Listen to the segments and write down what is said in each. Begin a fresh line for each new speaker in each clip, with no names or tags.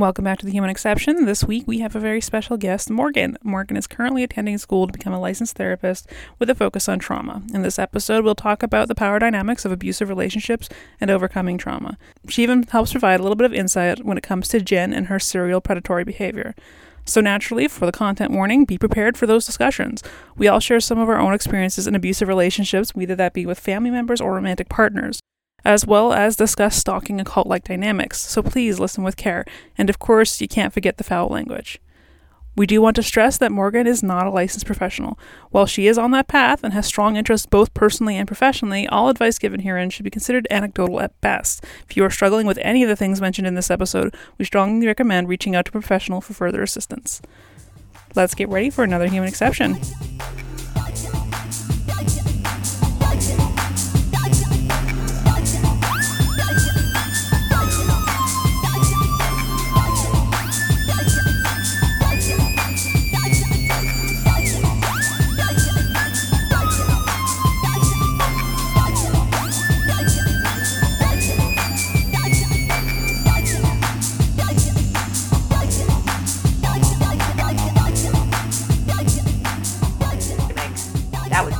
Welcome back to The Human Exception. This week we have a very special guest, Morgan. Morgan is currently attending school to become a licensed therapist with a focus on trauma. In this episode, we'll talk about the power dynamics of abusive relationships and overcoming trauma. She even helps provide a little bit of insight when it comes to Jen and her serial predatory behavior. So, naturally, for the content warning, be prepared for those discussions. We all share some of our own experiences in abusive relationships, whether that be with family members or romantic partners as well as discuss stalking and cult like dynamics, so please listen with care, and of course, you can't forget the foul language. We do want to stress that Morgan is not a licensed professional. While she is on that path and has strong interests both personally and professionally, all advice given herein should be considered anecdotal at best. If you are struggling with any of the things mentioned in this episode, we strongly recommend reaching out to a professional for further assistance. Let's get ready for another human exception.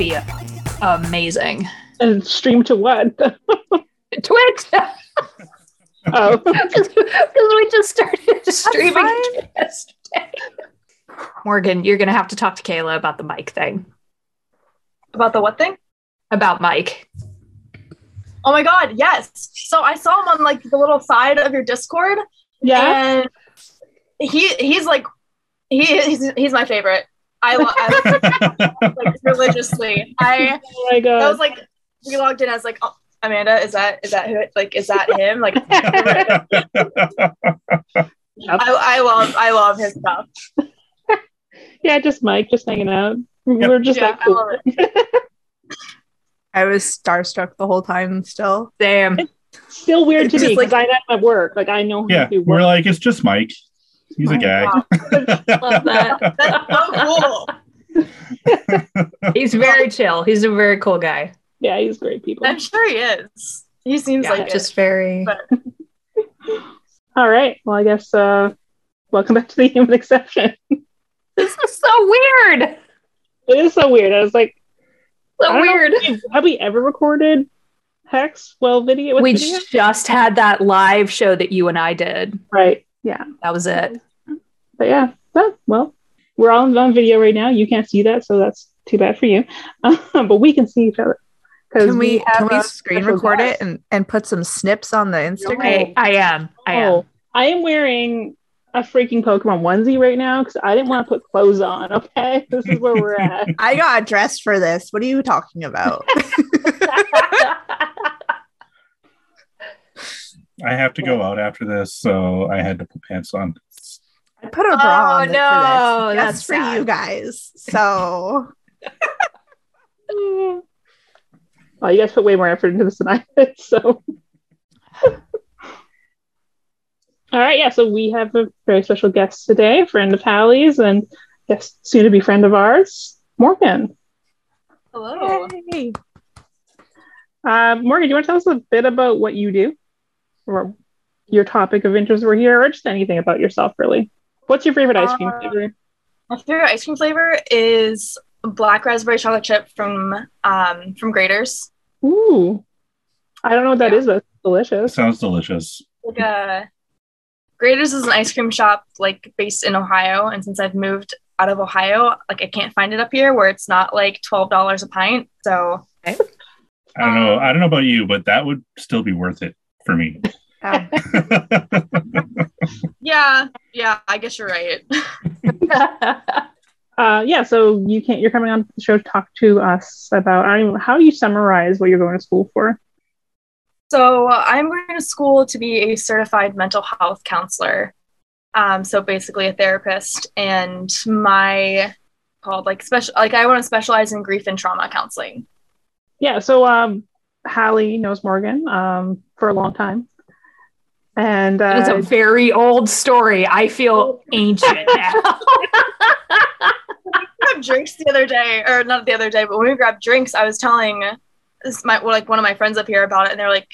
Be amazing.
And stream to what?
Twitch!
oh,
Because we just started streaming yesterday. Morgan, you're going to have to talk to Kayla about the mic thing.
About the what thing?
About Mike.
Oh my god, yes. So I saw him on like the little side of your Discord,
yeah.
and he he's like he he's, he's my favorite. I love I, like religiously. I
Oh my
that
god.
was like we logged in. I was like, oh, Amanda, is that is that who? Like, is that him? Like, I, I love I love his stuff.
yeah, just Mike, just hanging out. We're just
Yeah,
like
I love it.
I was starstruck the whole time still.
Damn.
still weird to
It's
me
just
because I know him at work. Like I know
yeah,
through
we're
work.
like, it's just Mike. He's a guy.
Wow.
Love that.
That's so cool.
He's very chill. He's a very cool guy.
yeah, he's great people.
I'm sure he is. He seems
Yeah,
like it.
just very.
But-
All right. Well, I guess uh welcome back to the human exception.
This is so weird.
It is so weird. I was like,
So
don't know
weird.
we- have we ever recorded Hex? Well, video.
We
video?
just had that live show that you and I did.
right. Yeah.
That was it.
But yeah. But, well, we're all on video right now. You can't see that, so that's too bad for you. but we can see each other. 'Cause
Can we
have
can we screen record
guest.
it and, and put some snips on the Instagram?
I, I am. I am.
Oh, I am wearing a freaking Pokemon onesie right now because I didn't want to put clothes on. Okay, this is where we're at.
I got dressed for this. What are you talking about?
I have to go out after this, so I had to put pants on.
I put a bra
Oh,
on this
no,
for this
that's
for
sad.
you guys. So
well, you guys put way more effort into this than I did. So, all right, yeah. So we have a very special guest today, friend of Hallie's, and yes, soon to be friend of ours, Morgan.
Hello.
Yay.
Uh, Morgan, do you want to tell us a bit about what you do, or your topic of interest were here, or just anything about yourself, really? What's your favorite ice cream
Uh,
flavor?
My favorite ice cream flavor is black raspberry chocolate chip from um from Graeter's.
Ooh, I don't know what that
Yeah.
is, but it's delicious.
Sounds delicious.
Like a Graeter's is an ice cream shop like based in Ohio, and since I've moved out of Ohio, like I can't find it up here where it's not like twelve dollars a pint. So
I don't know. I don't know about you, but that would still be worth it for me.
Um,
yeah, yeah, I guess you're right.
Uh, yeah, so you can't. You're coming on the show to talk to us about. I don't how do you summarize what you're going to school for?
So I'm going to school to be a certified mental health counselor. Um, so basically a therapist, and my called like special like I want to specialize in grief and trauma counseling.
Yeah, so um, Hallie knows Morgan um, for a long time, and
It's a
uh,
very old story. I feel ancient now.
We grabbed drinks the other day, or not the other day, but when we grabbed drinks, I was telling this my well, like one of my friends up here about it, and they're like,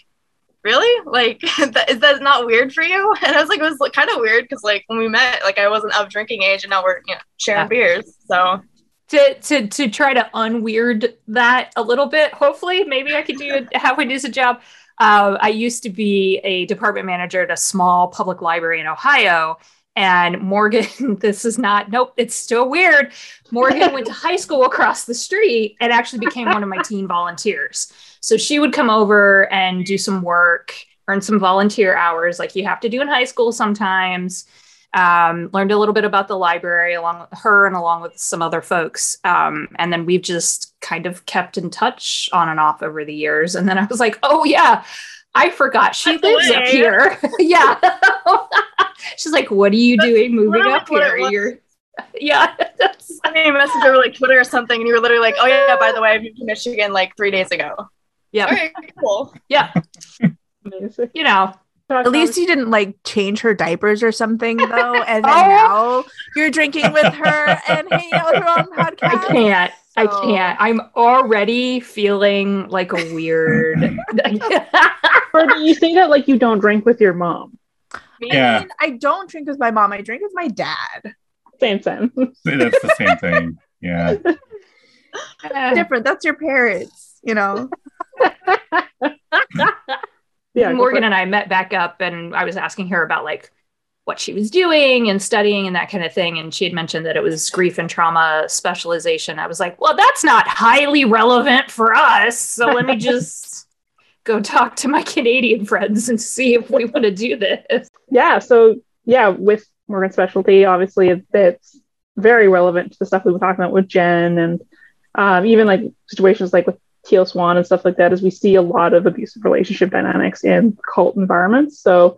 really? Like, that, is that not weird for you? And I was like, it was kind of weird because like when we met, like I wasn't of drinking age, and now we're you know sharing
Yeah.
beers. So
to to to try to unweird that a little bit. Hopefully, maybe I could do a halfway decent job. Uh, I used to be a department manager at a small public library in Ohio. And Morgan, this is not, nope, it's still weird. Morgan went to high school across the street and actually became one of my teen volunteers. So she would come over and do some work, earn some volunteer hours, like you have to do in high school sometimes um, learned a little bit about the library along with her and along with some other folks. Um, and then we've just kind of kept in touch on and off over the years. And then I was like, oh, yeah, I forgot she
That's
lives up here. yeah. She's like, what are you doing moving up here? You're, yeah.
I mean, message over like Twitter or something, and you were literally like, "Oh yeah, by the way, I moved to Michigan like three days ago."
yeah.
Right, cool.
Yeah.
Amazing.
You know,
At least you didn't like change her diapers or something though, and then
Oh.
now you're drinking with her and hanging out with her on the podcast.
I can't. I can't. I'm already feeling like a weird.
Or do you say that like you don't drink with your mom?
Yeah.
And I don't drink with my mom. I drink with my dad.
Same same.
That's the same thing. Yeah.
Different. That's your parents. You know.
Yeah.
Morgan and I met back up, and I was asking her about like what she was doing and studying and that kind of thing. And she had mentioned that it was grief and trauma specialization. I was like, well, that's not highly relevant for us. So let me just go talk to my Canadian friends and see if we want to do this.
yeah so yeah with morgan's specialty obviously it's very relevant to the stuff we were talking about with jen and um, even like situations like with teal swan and stuff like that is we see a lot of abusive relationship dynamics in cult environments so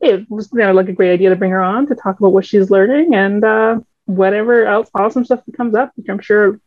it was you know, like a great idea to bring her on to talk about what she's learning and uh, whatever else awesome stuff that comes up i'm sure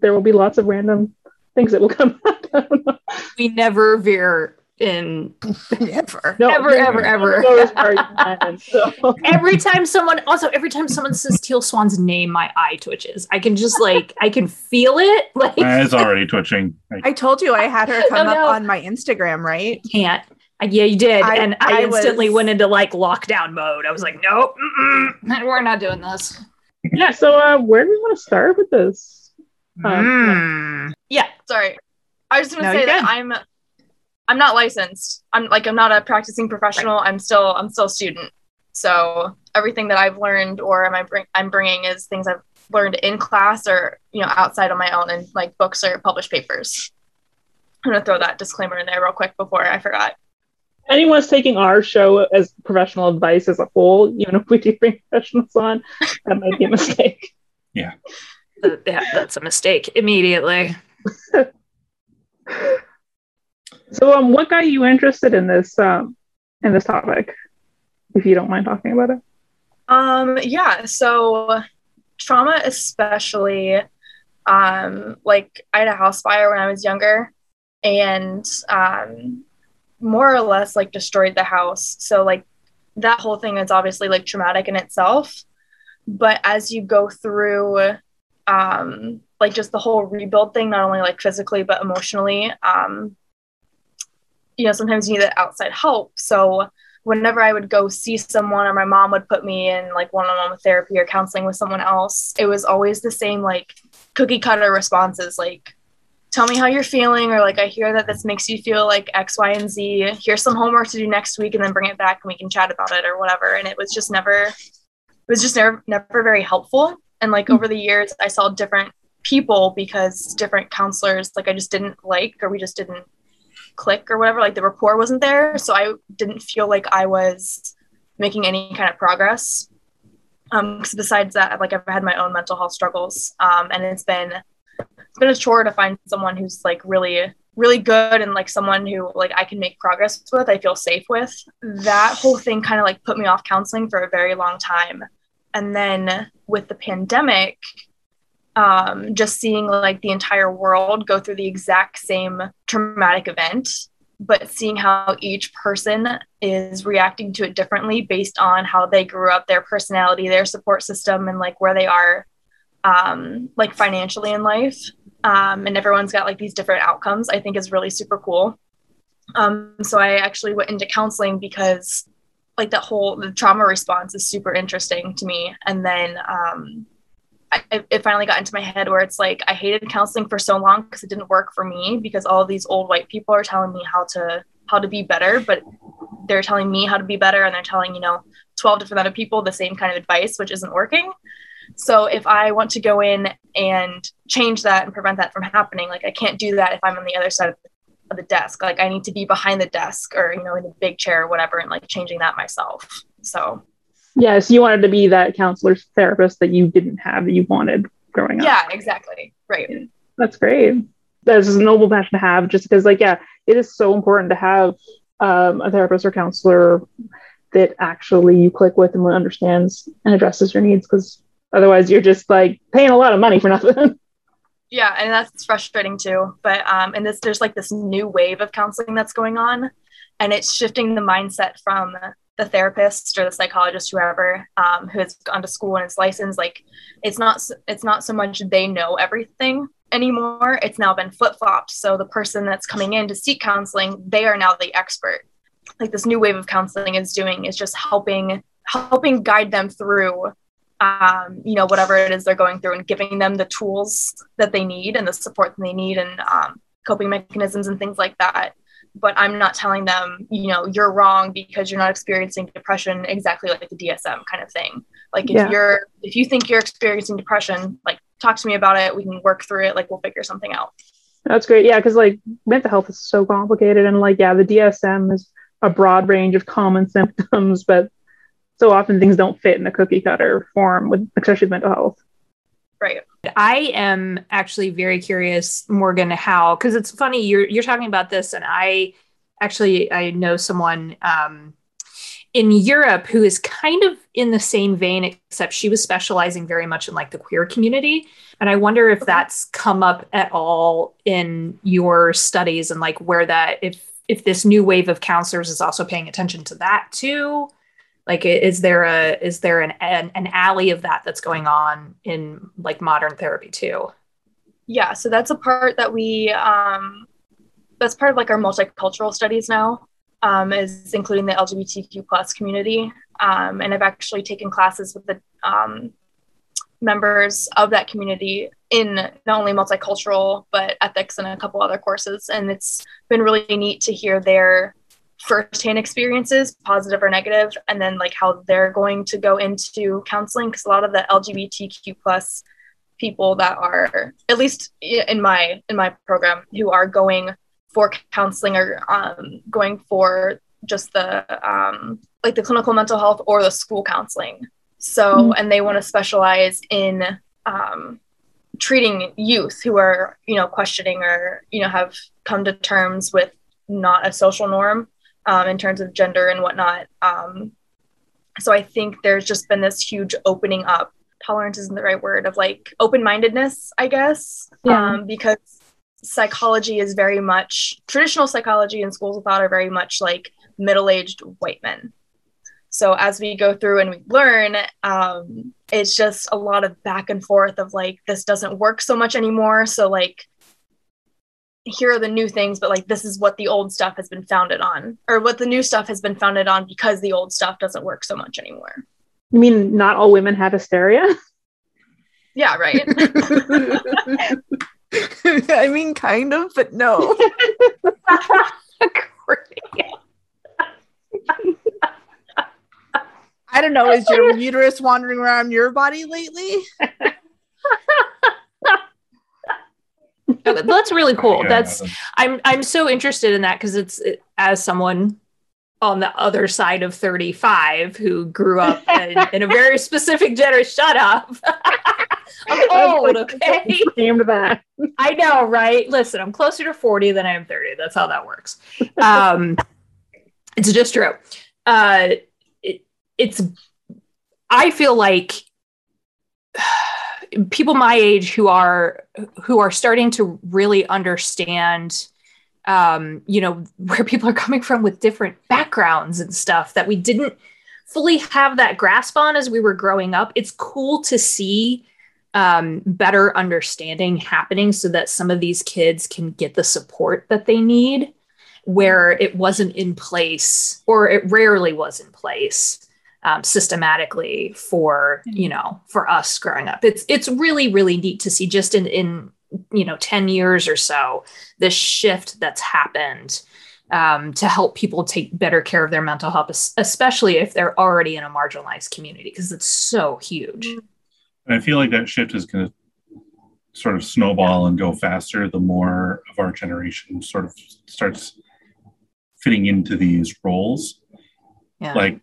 there will be lots of random things that will come up.
We never veer in
Never.
No,
ever,
there-
ever, ever.
goes where you can, so.
Every time someone, also every time someone says Teal Swan's name, my eye twitches. I can just like, I can feel it. Like,
It's already twitching. I,
I told you I had her come
Oh, no.
up on my Instagram, right?
can't. Uh, yeah, you did,
I-
and I,
I
instantly
was-
went into like lockdown mode. I was like, nope, mm-mm, we're not doing this.
yeah so uh, where do we want to start with this um,
Mm.
Yeah,
Sorry, I was just gonna
No,
say that. I'm I'm not licensed. I'm like I'm not a practicing professional. I'm still I'm still a student. So everything that I've learned or am I bring I'm bringing is things I've learned in class or you know outside on my own in like books or published papers. I'm gonna throw that disclaimer in there real quick before I forgot.
anyone's taking our show as professional advice as a whole, even if we do bring professionals on, that might be a mistake.
Th- yeah, that's a mistake immediately.
So, um, what got you interested in this um, in this topic? If you don't mind talking about it.
Um, yeah, so trauma, especially, um, like I had a house fire when I was younger, and um, more or less like destroyed the house. So like that whole thing is obviously like traumatic in itself, but as you go through, um, like just the whole rebuild thing, not only like physically but emotionally, um, you know, sometimes you need that outside help. So whenever I would go see someone or my mom would put me in like one-on-one therapy or counseling with someone else, it was always the same like cookie cutter responses like tell me how you're feeling or like I hear that this makes you feel like X, Y, and Z. Here's some homework to do next week and then bring it back and we can chat about it or whatever. And it was just never it was just never never very helpful. And like over the years I saw different people because different counselors like I just didn't like or we just didn't click or whatever like the rapport wasn't there. So i didn't feel like i was making any kind of progress. Um 'cause besides that like i've had my own mental health struggles. Um and it's been it's been a chore to find someone who's like really really good and like someone who like i can make progress with i feel safe with. That whole thing kind of like put me off counseling for a very long time. And then with the pandemic um, just seeing like the entire world go through the exact same traumatic event, but seeing how each person is reacting to it differently based on how they grew up, their personality, their support system, and like where they are, um, like financially in life. Um, and everyone's got like these different outcomes, I think is really super cool. Um, so I actually went into counseling because like that whole the trauma response is super interesting to me. And then um, I, it finally got into my head where it's like I hated counseling for so long because it didn't work for me because all these old white people are telling me how to how to be better, but they're telling me how to be better and they're telling you know 12 different other people the same kind of advice, which isn't working. So if I want to go in and change that and prevent that from happening, like I can't do that if I'm on the other side of the, desk. Like I need to be behind the desk or you know in the big chair or whatever, and like changing that myself. So
yeah, so you wanted to be that counselor therapist that you didn't have that you wanted growing up.
Yeah, exactly. Right.
That's great. That's a noble passion to have, just because like yeah, it is so important to have um, a therapist or counselor that actually you click with and understands and addresses your needs because otherwise you're just like paying a lot of money for nothing
yeah and that's frustrating too but um and this there's like this new wave of counseling that's going on and it's shifting the mindset from the therapist or the psychologist whoever um, who has gone to school and is licensed like it's not it's not so much they know everything anymore. It's now been flip-flopped. So the person that's coming in to seek counseling they are now the expert. Like this new wave of counseling is doing is just helping helping guide them through um, you know whatever it is they're going through and giving them the tools that they need and the support that they need and um, coping mechanisms and things like that but i'm not telling them you know you're wrong because you're not experiencing depression exactly like the dsm kind of thing like if yeah. you're if you think you're experiencing depression like talk to me about it we can work through it like we'll figure something out
that's great yeah because like mental health is so complicated and like yeah the dsm is a broad range of common symptoms, but so often things don't fit in a cookie cutter form with especially mental health.
Right.
I am actually very curious, Morgan, how because it's funny you're you're talking about this, and I actually I know someone um, in Europe who is kind of in the same vein, except she was specializing very much in like the queer community, and I wonder if that's come up at all in your studies and like where that if if this new wave of counselors is also paying attention to that too like is there a is there an, an, an alley of that that's going on in like modern therapy too?
Yeah so that's a part that we um that's part of like our multicultural studies now um, is including the lgbtq plus community. Um, and i've actually taken classes with the um, members of that community in not only multicultural but ethics and a couple other courses. And it's been really neat to hear their firsthand experiences positive or negative and then like how they're going to go into counseling because a lot of the lgbtq plus people that are at least in my in my program who are going for counseling or um, going for just the um, like the clinical mental health or the school counseling so, mm-hmm. and they want to specialize in um, treating youth who are, you know, questioning or, you know, have come to terms with not a social norm um, in terms of gender and whatnot. Um, so I think there's just been this huge opening up. Tolerance isn't the right word of like open mindedness, I guess, yeah. um, because psychology is very much traditional psychology and schools of thought are very much like middle aged white men. So as we go through and we learn, um, it's just a lot of back and forth of like, this doesn't work so much anymore. So, like, here are the new things, but like, this is what the old stuff has been founded on, or what the new stuff has been founded on because the old stuff doesn't work so much anymore.
You mean not all women have hysteria?
Yeah, right.
I mean, kind of, but no. I don't know. Is your uterus wandering around your body lately?
that's really cool. That's I'm I'm so interested in that because it's it, as someone on the other side of 35 who grew up in, in a very specific generation. Shut up. I'm old, okay?
that.
I know, right? Listen, I'm closer to 40 than I am 30. That's how that works. Um, it's just true. Uh, it's I feel like people my age who are who are starting to really understand um, you know where people are coming from with different backgrounds and stuff that we didn't fully have that grasp on as we were growing up it's cool to see um, better understanding happening so that some of these kids can get the support that they need where it wasn't in place or it rarely was in place um, systematically for you know for us growing up. It's it's really really neat to see just in in you know 10 years or so this shift that's happened um, to help people take better care of their mental health especially if they're already in a marginalized community because it's so huge.
And I feel like that shift is going to sort of snowball and go faster the more of our generation sort of starts fitting into these roles.
yeah.
Like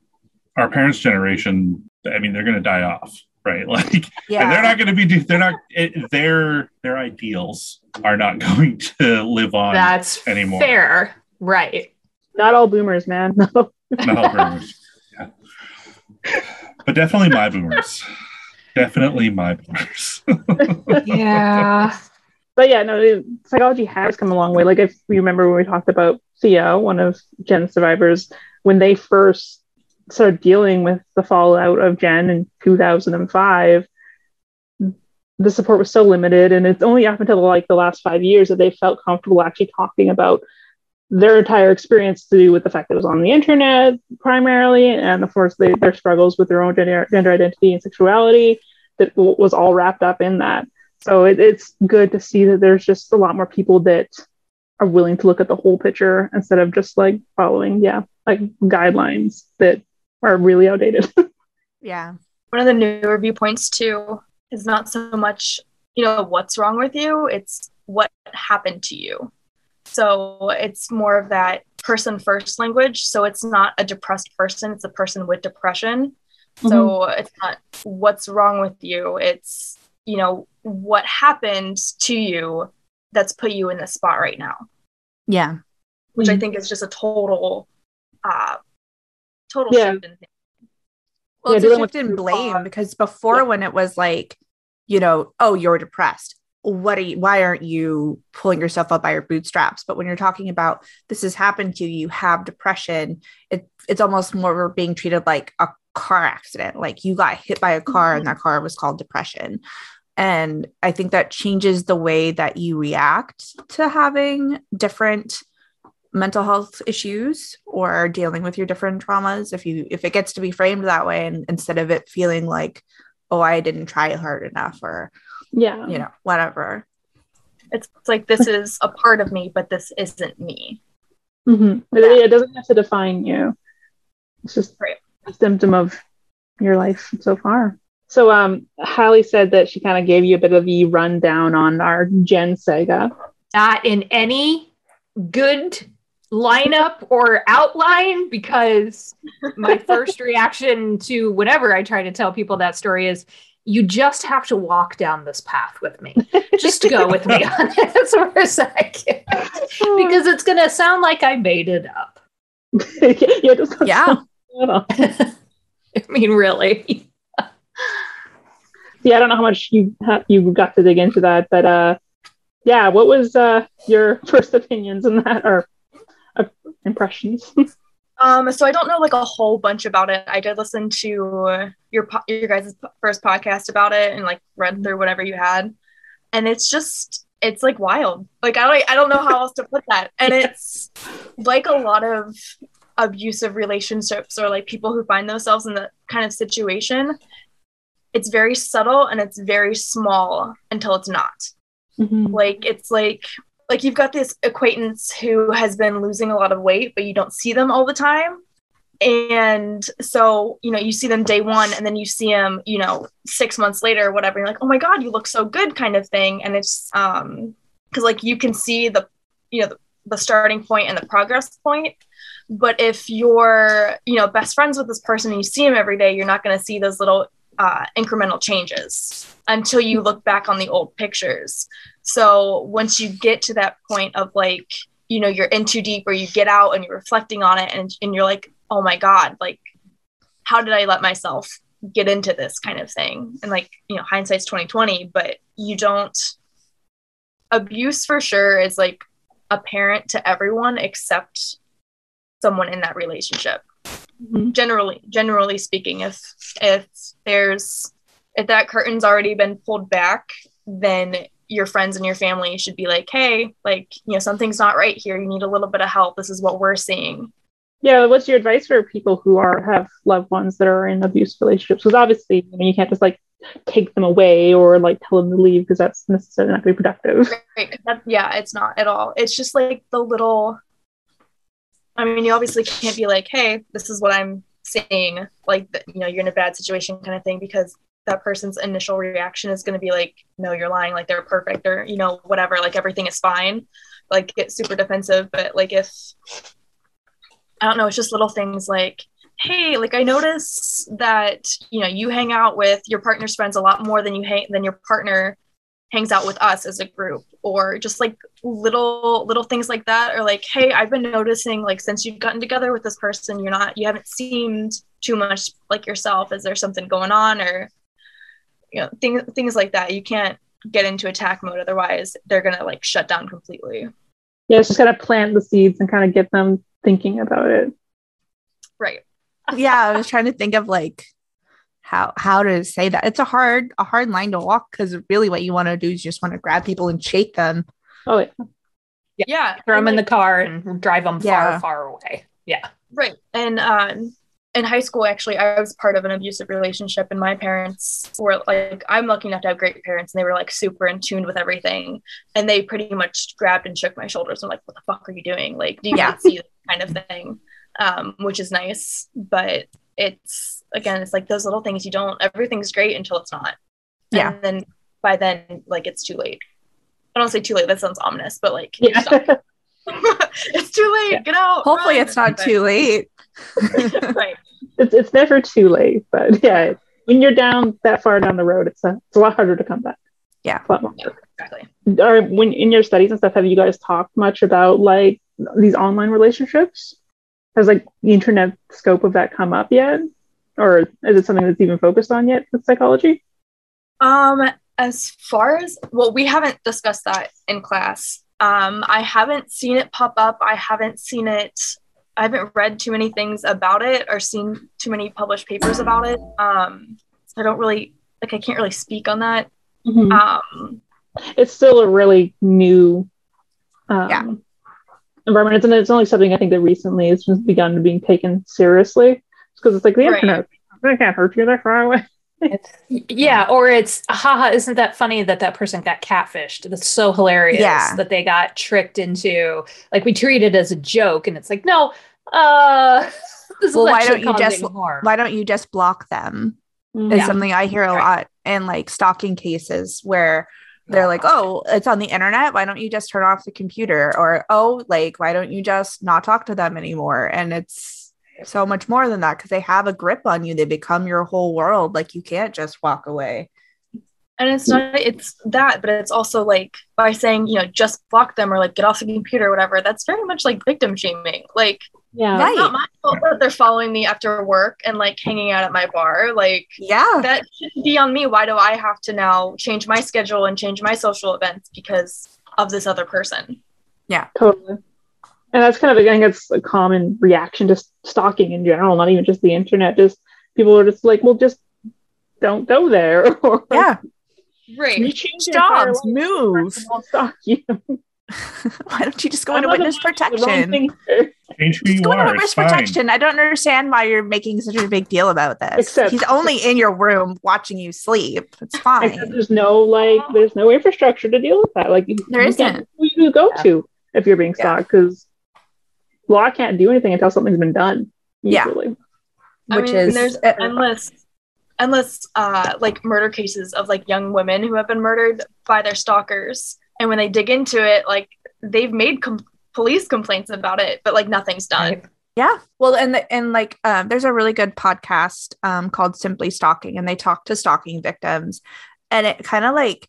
our parents' generation, I mean, they're going to die off, right? Like,
Yeah.
and they're not going to be, they're not, it, their, their ideals are not going to live on.
that's
anymore.
fair right
Not all boomers, man. No.
No, boomers. Yeah. But definitely my boomers. Definitely my boomers.
yeah
but yeah, no, psychology has come a long way. Like if you remember when we talked about Thea, one of Jen's survivors, when they first started dealing with the fallout of Jen in 2005, the support was so limited, and it's only up until like the last five years that they felt comfortable actually talking about their entire experience to do with the fact that it was on the internet primarily, and of course they, their struggles with their own gender, gender identity and sexuality that w- was all wrapped up in that. So it, it's good to see that there's just a lot more people that are willing to look at the whole picture instead of just like following, yeah, like guidelines that are really outdated.
Yeah.
one of the newer viewpoints too is not so much you know what's wrong with you it's what happened to you so it's more of that person first language so it's not a depressed person it's a person with depression so it's not what's wrong with you it's you know what happened to you that's put you in this spot right now
Yeah.
which i
Mhm.
think is just a total uh total
Yeah.
shift in things.
Well,
Yeah,
it's a shift in blame
car.
because before
Yeah.
when it was like, you know, oh, you're depressed. What are you, why aren't you pulling yourself up by your bootstraps? But when you're talking about this has happened to you, you have depression, it, it's almost more being treated like a car accident. Like you got hit by a car and mm-hmm. that car was called depression. And I think that changes the way that you react to having different mental health issues or dealing with your different traumas if you if it gets to be framed that way and instead of it feeling like oh i didn't try hard enough or
yeah.
you know whatever
it's, it's like this is a part of me but this isn't me
hmm It, it doesn't have to define you. It's just
Right.
a symptom of your life so far. So, um, Hallie said that she kind of gave you a bit of the rundown on our Jen sega
not in any good lineup or outline because my first reaction to whenever I try to tell people that story is you just have to walk down this path with me. Just go with me on this for a second. Because it's going to sound like I made it up.
yeah, it
Yeah.
sound bad at all.
I mean, really.
Yeah, I don't know how much you ha- you got to dig into that, but uh, yeah, what was uh your first opinions on that or impressions?
Um, so I don't know like a whole bunch about it. I did listen to your po- your guys' first podcast about it and like read through whatever you had, and it's just it's like wild. Like I don't I don't know how else to put that. And it's like a lot of abusive relationships or like people who find themselves in that kind of situation. It's very subtle and it's very small until it's not
Mhm.
like it's like like you've got this acquaintance who has been losing a lot of weight but you don't see them all the time. And so you know you see them day one and then you see them you know six months later whatever you're like oh my god you look so good kind of thing. And it's um because like you can see the you know the, the starting point and the progress point. But if you're you know best friends with this person and you see them every day you're not going to see those little uh, incremental changes until you look back on the old pictures so once you get to that point of like, you know, you're in too deep or you get out and you're reflecting on it and, and you're like, oh my God, like, how did I let myself get into this kind of thing? And like, you know, hindsight's 2020, but you don't abuse for sure is like apparent to everyone except someone in that relationship
Mhm.
generally generally speaking if if there's if that curtain's already been pulled back then your friends and your family should be like, hey, like, you know, something's not right here. You need a little bit of help. This is what we're seeing.
Yeah, what's your advice for people who are have loved ones that are in abusive relationships? Because obviously, you know, you can't just like take them away or like tell them to leave because that's necessarily not going to be productive.
Right. That, yeah, it's not at all. It's just like the little. I mean, you obviously can't be like, "Hey, this is what I'm seeing." Like, you know, you're in a bad situation, kind of thing, because that person's initial reaction is going to be like, "No, you're lying. Like they're perfect, or you know, whatever. Like everything is fine." Like get super defensive, but like if I don't know, it's just little things like, hey, like I notice that you know you hang out with your partner's friends a lot more than you hang than your partner hangs out with us as a group or just like little little things like that or like hey i've been noticing like since you've gotten together with this person you're not you haven't seemed too much like yourself is there something going on or you know things things like that you can't get into attack mode otherwise they're gonna like shut down completely
Yeah, it's just got to plant the seeds and kind of get them thinking about it.
right
yeah, I was trying to think of like how how to say that. It's a hard a hard line to walk because really what you want to do is just want to grab people and shake them.
Oh, yeah.
yeah
Throw them in the car and drive them
Yeah.
far, far away. Yeah.
Right. And um in high school actually I was part of an abusive relationship and my parents were like I'm lucky enough to have great parents and they were like super in tune with everything and they pretty much grabbed and shook my shoulders and like what the fuck are you doing? Like do you
Yeah.
not see this kind of thing? Um which is nice, but it's again it's like those little things you don't everything's great until it's not.
Yeah.
And then by then like it's too late. I don't say too late, that sounds ominous, but like
Yeah.
it's too late.
Yeah.
Get out.
Hopefully
run.
it's not
But-
too late.
right.
it's, it's never too late, but yeah, when you're down that far down the road, it's a, it's a lot harder to come back.
Yeah.
A lot more.
Exactly.
Or when in your studies and stuff, have you guys talked much about like these online relationships? Has like the internet scope of that come up yet? Or is it something that's even focused on yet with psychology?
Um, as far as well, we haven't discussed that in class. Um, I haven't seen it pop up. I haven't seen it. I haven't read too many things about it or seen too many published papers about it. Um, so I don't really like. I can't really speak on that. Um,
It's still a really new um,
Yeah.
environment. It's, it's only something I think that recently has just begun to being taken seriously because it's like the
Right.
internet. They can't hurt you. They're far away.
Yeah, or it's haha, isn't that funny that that person got catfished? That's so hilarious
Yeah.
that they got tricked into like we treat it as a joke and it's like, no, uh
Well, why don't you just-
harm.
Why don't you just block them? Is
Yeah.
something I hear a
Right.
lot in like stalking cases where they're like, oh, it's on the internet. Why don't you just turn off the computer? Or, oh, like, why don't you just not talk to them anymore? And it's so much more than that because they have a grip on you. They become your whole world. Like, you can't just walk away.
and it's not. It's that, but it's also like by saying you know just block them or like get off the computer or whatever. That's very much like victim shaming. Like
Yeah.
Right.
not my fault that they're following me after work and like hanging out at my bar. Like
Yeah.
that shouldn't be on me. Why do I have to now change my schedule and change my social events because of this other person? Yeah.
Totally. And that's kind of, I think it's a common reaction to stalking in general, not even just the internet. Just people are just like, well, just don't go there. Or
Yeah.
you
Right.
change your entire
Stop.
life,
Move.
person won't stalk you.
Why don't you just go
I'm
into witness
about to do the wrong
protection?
Change who
Just go into witness
It's fine.
protection. I don't understand why you're making such a big deal about this.
Except-
He's only in your room watching you sleep. It's fine.
There's no like, there's no infrastructure to deal with that. Like, you,
There
you can't-
isn't.
Who do you go
Yeah.
to if you're being stalked? Because law can't do anything until something's been done.
Yeah.
Usually.
I
Which
mean,
is
there's endless endless uh like murder cases of like young women who have been murdered by their stalkers and when they dig into it like they've made com- police complaints about it but like nothing's done
Yeah. Well, and the, and like um, there's a really good podcast um, called Simply Stalking, and they talk to stalking victims, and it kind of like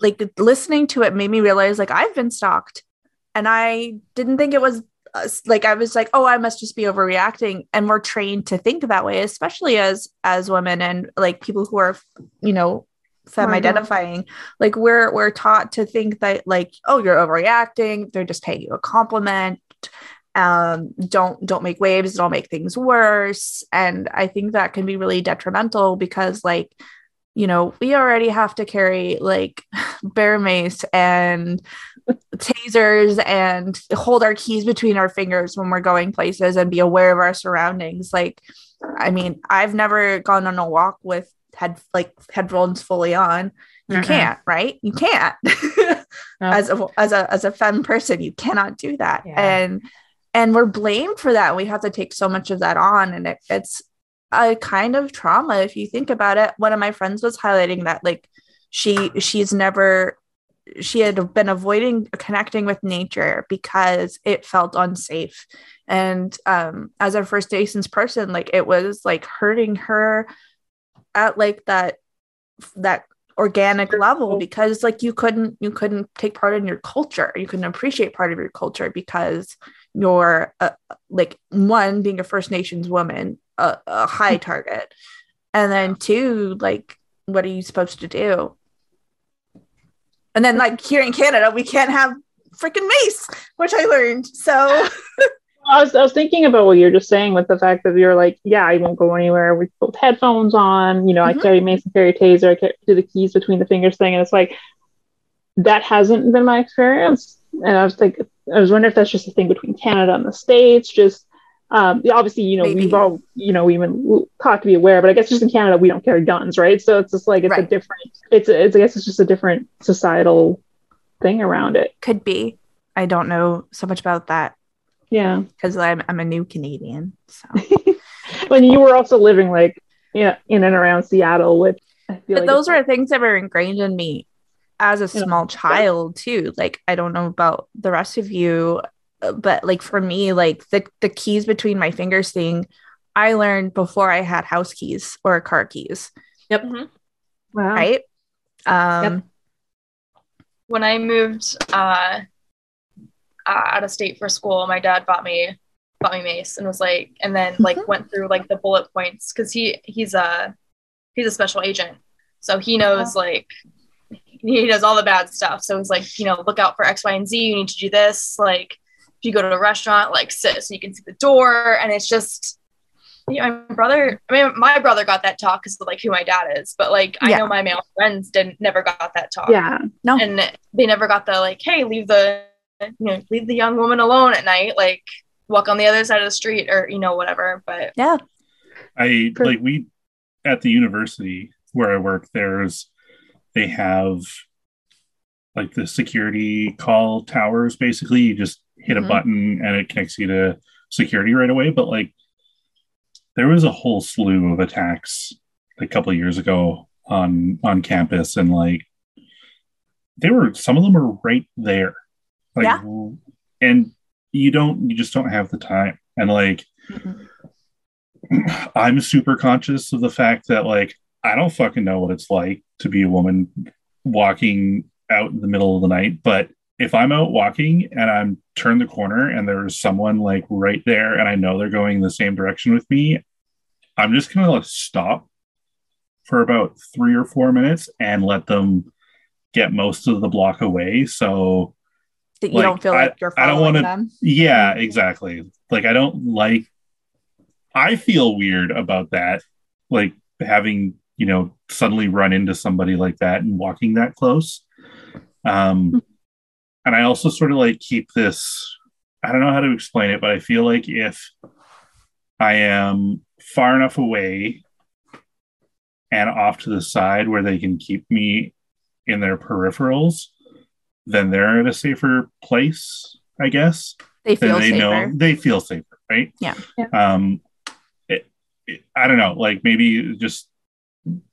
like listening to it made me realize like I've been stalked, and I didn't think it was uh, like I was like oh I must just be overreacting, and we're trained to think that way, especially as as women and like people who are you know femme identifying like we're we're taught to think that like oh you're overreacting they're just paying you a compliment um don't don't make waves it'll make things worse. And i think that can be really detrimental because like you know we already have to carry like bear mace and tasers and hold our keys between our fingers when we're going places and be aware of our surroundings. Like, I mean, I've never gone on a walk with head like headphones fully on. You
Mhm.
can't, right? You can't. As a as a as a femme person, you cannot do that.
Yeah.
And and we're blamed for that. We have to take so much of that on. And it, it's a kind of trauma if you think about it. One of my friends was highlighting that like she she's never she had been avoiding connecting with nature because it felt unsafe and um as a first nations person like it was like hurting her at like that that organic level because like you couldn't you couldn't take part in your culture you couldn't appreciate part of your culture because you're uh, like one being a first nations woman a, a high target and then two like what are you supposed to do and then like here in canada we can't have freaking mace which i learned so
I was, I was thinking about what you're just saying with the fact that you're like, yeah, I won't go anywhere with both headphones on. You know,
Mhm.
I carry mace and carry taser. I carry do the keys between the fingers thing, and it's like that hasn't been my experience. And I was like, I was wondering if that's just a thing between Canada and the states. Just um, obviously, you know,
Maybe.
we've all, you know, we've been taught to be aware, but I guess just in Canada we don't carry guns, right? So it's just like it's a different. It's, a, it's I guess it's just a different societal thing around it.
could be i don't know so much about that
Yeah.
because I'm, I'm a new canadian so
when you were also living like yeah in and around Seattle with
but
like
those are things that were ingrained in me as a small child too like i don't know about the rest of you but like for me like the, the keys between my fingers thing i learned before i had house keys or car keys
wow.
right um
when I moved uh, uh, out of state for school, my dad bought me bought me mace and was like, and then like went through like the bullet points because he he's a he's a special agent, so he knows like he knows all the bad stuff. So he's like, you know, look out for X, Y, and Z. You need to do this. Like if you go to a restaurant, like sit so you can see the door, and it's just. Yeah, my brother. I mean, my brother got that talk because of like who my dad is, but like I know my male friends didn't never got that talk
yeah No.
and they never got the like hey leave the you know leave the young woman alone at night like walk on the other side of the street or you know whatever but
yeah
I like we at the university where I work. There's they have like the security call towers. Basically, you just hit
Mhm.
a button and it connects you to security right away. But like, there was a whole slew of attacks a couple of years ago on on campus, and like they were some of them were right there. Like,
Yeah.
and you don't you just don't have the time and like
Mhm.
I'm super conscious of the fact that like I don't fucking know what it's like to be a woman walking out in the middle of the night, but if I'm out walking and I'm turned the corner and there's someone like right there and I know they're going the same direction with me, I'm just gonna like stop for about three or four minutes and let them get most of the block away. So
that you
Like,
don't feel
I-
like you're
I don't
following
wanna-
them
yeah, exactly. Like I don't like I feel weird about that. Like having, you know, suddenly run into somebody like that and walking that close. Um and I also sort of like keep this I don't know how to explain it, but I feel like if I am far enough away and off to the side where they can keep me in their peripherals, then they're at a safer place, I guess
they feel
they
safer
know they feel safer, right?
Yeah.
Yeah.
Um, it, it- I don't know, like maybe just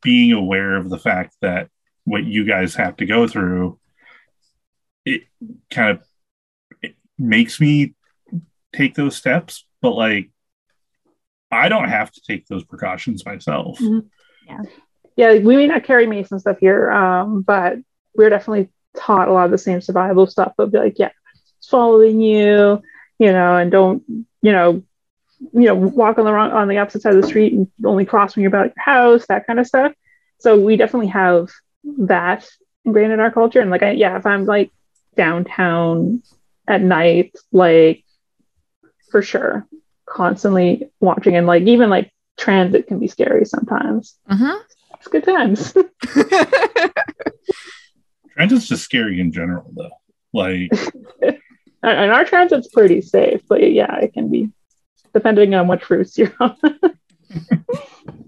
being aware of the fact that what you guys have to go through, it kind of it makes me take those steps, but like I don't have to take those precautions myself.
Mhm. yeah like, we may not carry Mason stuff here um but we're definitely taught a lot of the same survival stuff but be like yeah it's following you you know and don't you know you know walk on the wrong on the opposite side of the street and only cross when you're about your house that kind of stuff so we definitely have that ingrained in our culture and like I, yeah if i'm like downtown at night like for sure constantly watching and like even like transit can be scary sometimes
Mhm.
it's good times
Transit's just scary in general, though. Like,
And our transit's pretty safe, but yeah, it can be depending on which routes you're on.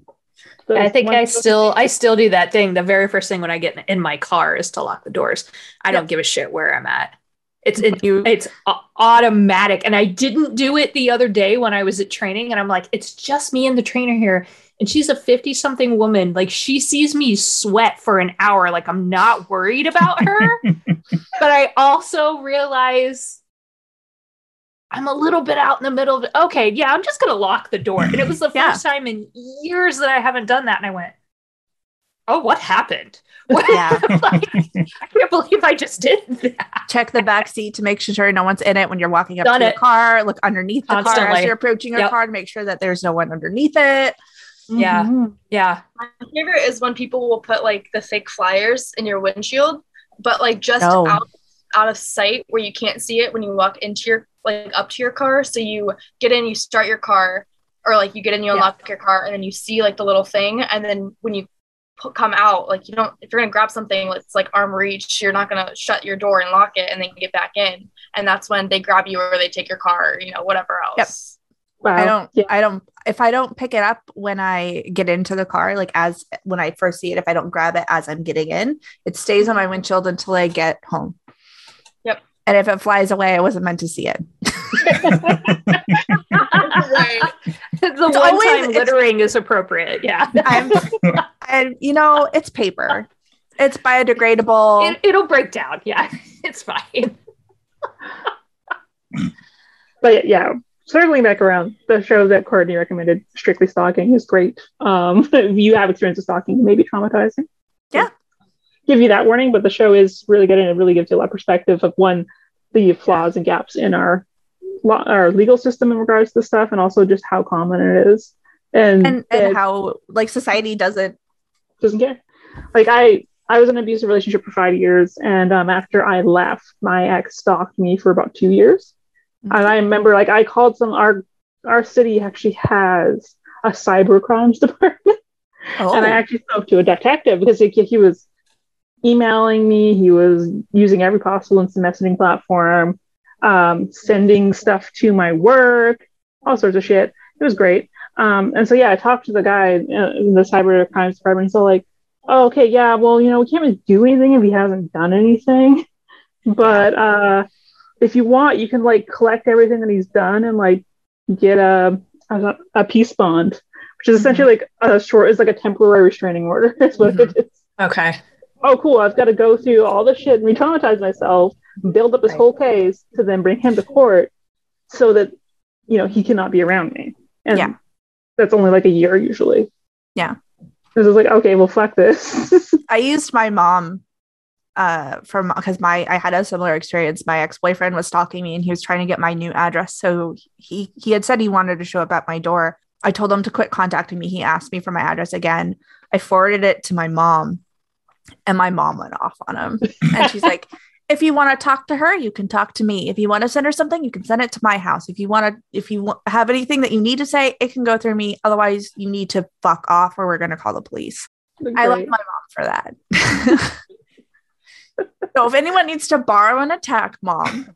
I think I still I still do that thing. The very first thing when I get in my car is to lock the doors. I don't give a shit where I'm at. It's it, it's automatic, and I didn't do it the other day when I was at training, and I'm like, it's just me and the trainer here, and she's a fifty something woman. Like she sees me sweat for an hour, like I'm not worried about her, but I also realize. I'm a little bit out in the middle of it. Okay, yeah, I'm just gonna lock the door. And it was the
Yeah.
first time in years that I haven't done that. And I went, Oh, what happened? What-
Yeah.
like, I can't believe I just did that.
Check the back seat to make sure no one's in it when you're walking up
Done
to your
it.
car. Look underneath the car as you're approaching your
Yep.
car to make sure that there's no one underneath it.
Yeah.
Mhm.
Yeah.
My favorite is when people will put like the fake flyers in your windshield, but like just
No.
out out of sight where you can't see it when you walk into your like up to your car. So you get in, you start your car, or like you get in, you
Yeah.
unlock your car, and then you see like the little thing, and then when you pu- come out, like you don't if you're gonna grab something it's like arm reach, you're not gonna shut your door and lock it and then get back in, and that's when they grab you or they take your car, or, you know, whatever else.
Wow.
I don't
Yeah.
I don't if I don't pick it up when I get into the car, like as when I first see it, if I don't grab it as I'm getting in, it stays on my windshield until I get home.
Yep.
And if it flies away, I wasn't meant to see it.
Right.
the one time littering is appropriate. Yeah.
I'm and you know, it's paper. It's biodegradable.
It, it'll break down. Yeah. It's fine.
but yeah, circling back around, the show that Courtney recommended, Strictly Stalking, is great. Um, if you have experience with stalking, maybe traumatizing.
Yeah.
Give you that warning, but the show is really good and it really gives you a lot of perspective of one, the flaws and gaps in our law, our legal system in regards to this stuff, and also just how common it is. And,
and
it
how like society doesn't
doesn't care. Like I, I was in an abusive relationship for five years, and um, after I left, my ex stalked me for about two years. And I remember, like, I called some. Our our city actually has a cyber crimes department,
oh,
and I actually spoke to a detective because he, he was emailing me. He was using every possible instant messaging platform, um, sending stuff to my work, all sorts of shit. It was great. Um, and so yeah, I talked to the guy uh, in the cyber crimes department. All like, oh, "Okay, yeah, well, you know, we can't really do anything if he hasn't done anything, but uh, if you want, you can like collect everything that he's done and like get a a, a peace bond, which is essentially like a short is like a temporary restraining order. Is what it is.
Okay.
Oh, cool! I've got to go through all this shit and re-traumatize myself, build up this
Right.
whole case to then bring him to court, so that you know he cannot be around me. And
Yeah.
that's only like a year usually.
Yeah.
This is like okay, well, fuck this.
I used my mom uh from because my I had a similar experience. My ex-boyfriend was stalking me and he was trying to get my new address. So he he had said he wanted to show up at my door. I told him to quit contacting me. He asked me for my address again. I forwarded it to my mom and my mom went off on him. And she's like, if you want to talk to her, you can talk to me. If you want to send her something, you can send it to my house. If you want to, if you have anything that you need to say, it can go through me. Otherwise, you need to fuck off or we're going to call the police. I love my mom for that. so if anyone needs to borrow an attack mom,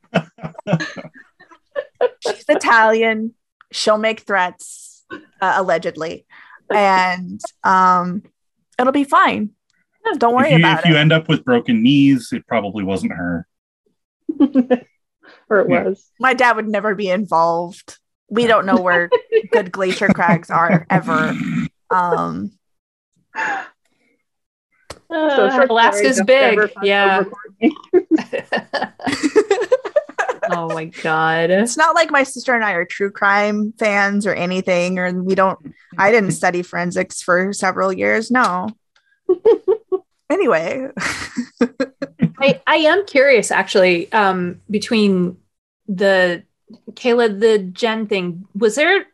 she's Italian. She'll make threats, uh, allegedly, and um, it'll be fine. Don't worry
if you,
about
if you end up with broken knees, it probably wasn't her.
or it
Yeah.
was.
My dad would never be involved. We don't know where good glacier crags are ever. Um,
So short
Alaska's
story,
big. Yeah. oh my god.
it's not like my sister and I are true crime fans or anything, or we don't. I didn't study forensics for several years. No. Anyway,
I, I am curious actually um between the Kayla the Jen thing was there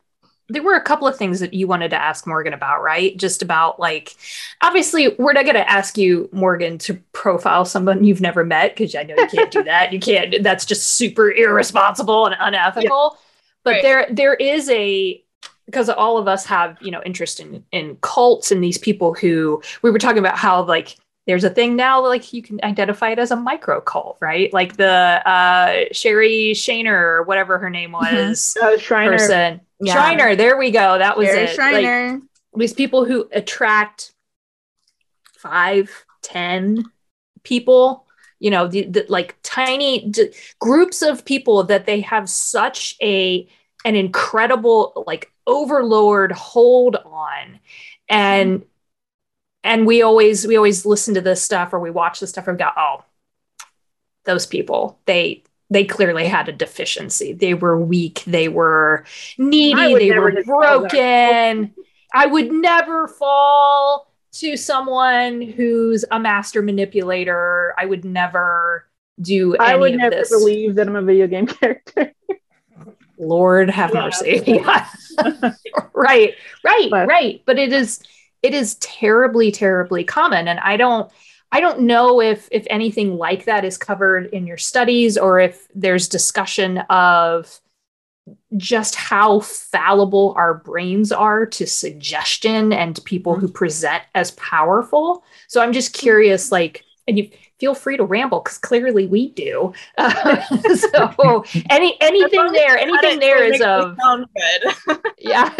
there were a couple of things that you wanted to ask Morgan about right? Just about like obviously we're not going to ask you Morgan to profile someone you've never met because I know you can't do that. You can't that's just super irresponsible and unethical. But
Right.
there there is a because all of us have you know interest in in cults and these people who we were talking about how like there's a thing now like you can identify it as a micro cult, right? Like the uh, Sherry Shaner or whatever her name
Mhm.
was.
Uh, Shriner.
Person.
Yeah.
Shriner, there we go. That was
Barry
it. Like, these people who attract five, ten people, you know, the, the, like tiny d- groups of people that they have such a an incredible like overlord hold on, and and we always we always listen to this stuff or we watch this stuff and go, oh, those people they they clearly had a deficiency. They were weak. They were needy. They were
just call that-
broken. I would never fall to someone who's a master manipulator. I would never do any
I would never
this.
believe that I'm a video game character.
Lord have
Yeah.
mercy. Right, right,
But-
right. But it is it is terribly, terribly common. And I don't I don't know if if anything like that is covered in your studies or if there's discussion of just how fallible our brains are to suggestion and people who mm-hmm. present as powerful. So I'm just curious, like, and you feel free to ramble because clearly we do. Uh, so any anything there, anything there is of
sound good.
yeah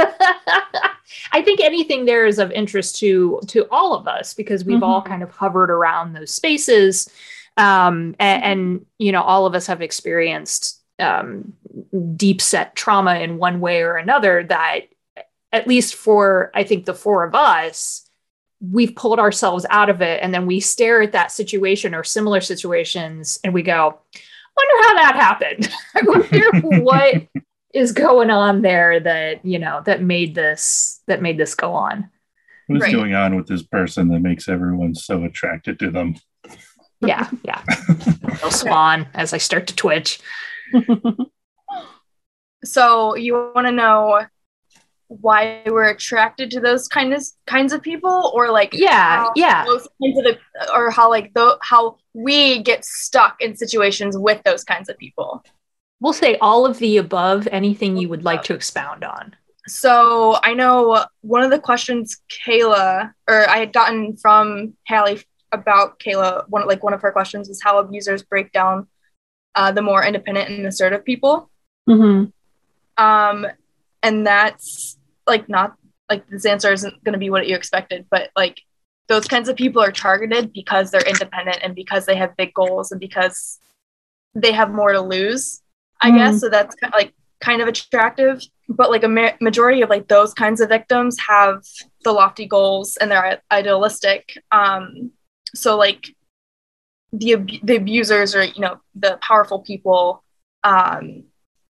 i think anything there is of interest to to all of us because we've all kind of hovered around those spaces um and, and you know all of us have experienced um deep set trauma in one way or another that at least for i think the four of us we've pulled ourselves out of it and then we stare at that situation or similar situations and we go wonder how that happened i wonder what is going on there that you know that made this that made this go on
What's
Right.
going on with this person that makes everyone so attracted to them?
yeah yeah Little swan as i start to twitch
So you want to know why we're attracted to those kind of kinds of people, or like
yeah yeah
those kinds of the, or how like the how we get stuck in situations with those kinds of people.
we'll say all of the above anything you would like to expound on
So I know one of the questions Kayla or I had gotten from Hallie about Kayla, one like one of her questions was how abusers break down uh, the more independent and assertive people.
hmm
Um, and that's like not like this answer isn't going to be what you expected, but like those kinds of people are targeted because they're independent and because they have big goals and because they have more to lose. I
Mhm.
guess so. That's ki- like kind of attractive, but like a ma- majority of like those kinds of victims have the lofty goals and they're idealistic. Um, so like the ab- the abusers or you know the powerful people, um,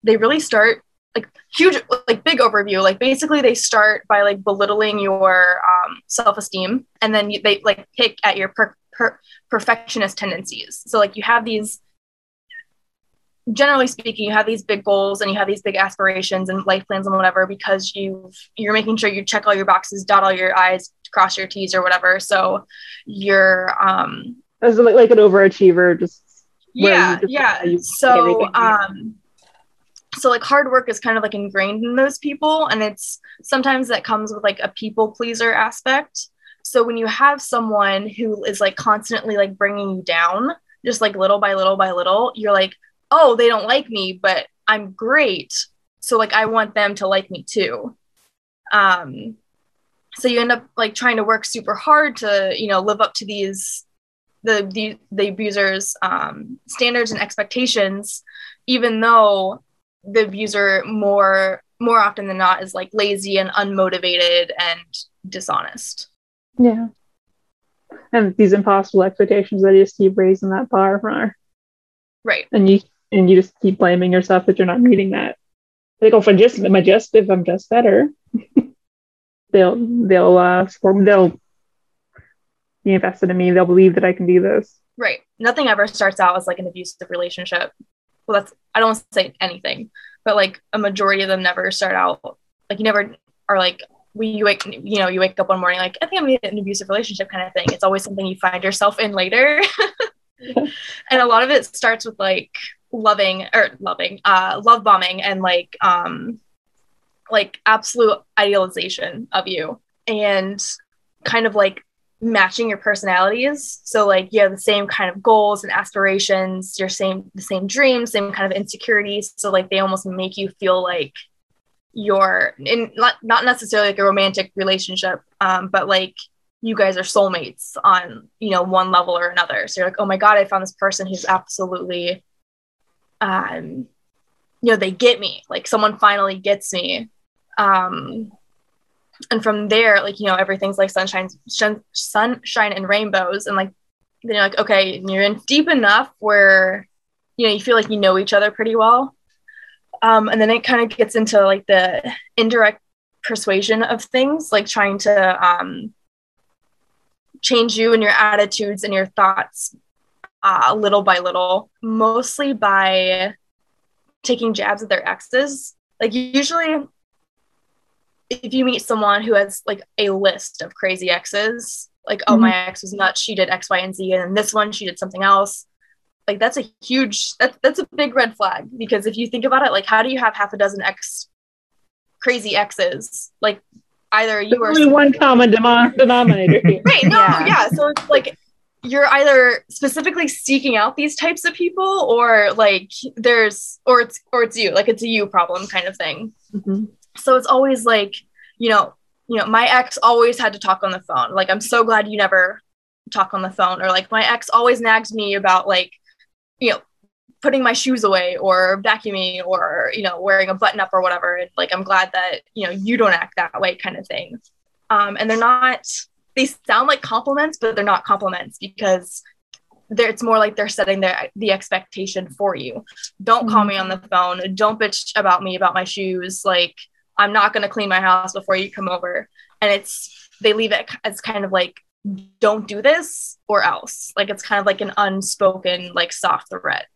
they really start like huge like big overview. Like basically they start by like belittling your um, self-esteem and then you, they like pick at your per- per- perfectionist tendencies. So like you have these generally speaking you have these big goals and you have these big aspirations and life plans and whatever because you've you're making sure you check all your boxes dot all your i's cross your t's or whatever. So you're um
As like, like an overachiever, just
yeah
you just-
yeah.
you-
so um so like hard work is kind of like ingrained in those people and it's sometimes that comes with like a people pleaser aspect. So when you have someone who is like constantly like bringing you down just like little by little by little you're like oh they don't like me but i'm great. So like i want them to like me too. Um so you end up like trying to work super hard to you know live up to these the the, the abusers um, standards and expectations even though the abuser more more often than not is like lazy and unmotivated and dishonest
Yeah. And these impossible expectations that you just keep raising that bar from her.
right
And you and you just keep blaming yourself that you're not meeting that. Like, oh, if I just am I just if I'm just better, they'll they'll uh support they'll be invested in me. They'll believe that I can do this.
right nothing ever starts out as like an abusive relationship well that's i don't want to say anything but like a majority of them never start out like you never are like we you wake you know you wake up one morning like i think i'm in an abusive relationship kind of thing. It's always something you find yourself in later. And a lot of it starts with like loving or loving uh love bombing and like um like absolute idealization of you and kind of like matching your personalities. So like you have the same kind of goals and aspirations, your same the same dreams, same kind of insecurities. So like they almost make you feel like you're in not, not necessarily like a romantic relationship, um, but like you guys are soulmates on you know one level or another. So you're like, oh my god, I found this person who's absolutely, um, you know, they get me. Like someone finally gets me. Um, and from there like you know everything's like sunshine sunshine and rainbows. And like then you're like okay you're in deep enough where you know you feel like you know each other pretty well. Um, and then it kind of gets into like the indirect persuasion of things like trying to um, change you and your attitudes and your thoughts uh, little by little mostly by taking jabs at their exes. Like usually if you meet someone who has like a list of crazy exes, like, mm-hmm. oh, my mm-hmm. ex was nuts, she did X, Y, and Z, and this one she did something else. Like that's a huge that's that's a big red flag because if you think about it, like how do you have half a dozen ex crazy exes? Like either you
There's are only one common denominator
here. right, no, yeah. yeah. So it's like you're either specifically seeking out these types of people or like there's or it's or it's you, like it's a you problem kind of thing. Mm-hmm. So it's always like, you know, you know, my ex always had to talk on the phone. Like, I'm so glad you never talk on the phone. Or like, my ex always nags me about like, you know, putting my shoes away or vacuuming or you know wearing a button up or whatever. And like i'm glad that you know you don't act that way kind of thing. Um, and they're not they sound like compliments but they're not compliments because it's more like they're setting their the expectation for you. Don't call me on the phone. Don't bitch about me about my shoes. Like I'm not going to clean my house before you come over. And it's, they leave it as kind of like, don't do this or else. Like it's kind of like an unspoken, like soft threat.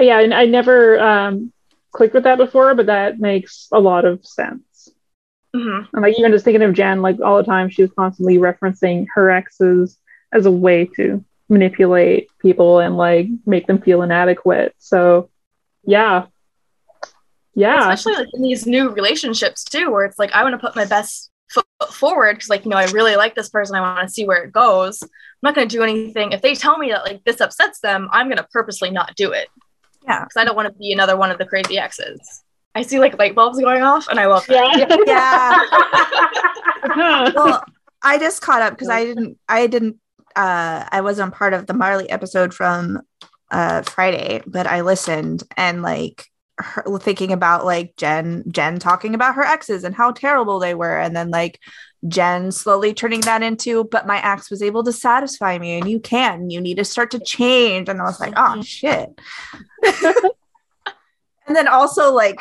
Yeah. And I never um, clicked with that before, but that makes a lot of sense. Mm-hmm. And like even just thinking of Jen, like all the time she was constantly referencing her exes as a way to manipulate people and like make them feel inadequate. So yeah, yeah.
Especially like in these new relationships too where it's like i want to put my best foot forward because like you know i really like this person i want to see where it goes. I'm not going to do anything. If they tell me that like this upsets them i'm going to purposely not do it. Yeah. Because i don't want to be another one of the crazy exes. I see like light bulbs going off and i love that
yeah, yeah. well i just caught up because i didn't i didn't uh i wasn't part of the marley episode from uh friday but i listened and like her thinking about like Jen Jen talking about her exes and how terrible they were. And then like Jen slowly turning that into but my ex was able to satisfy me and you can. You need to start to change. And I was like oh shit. And then also like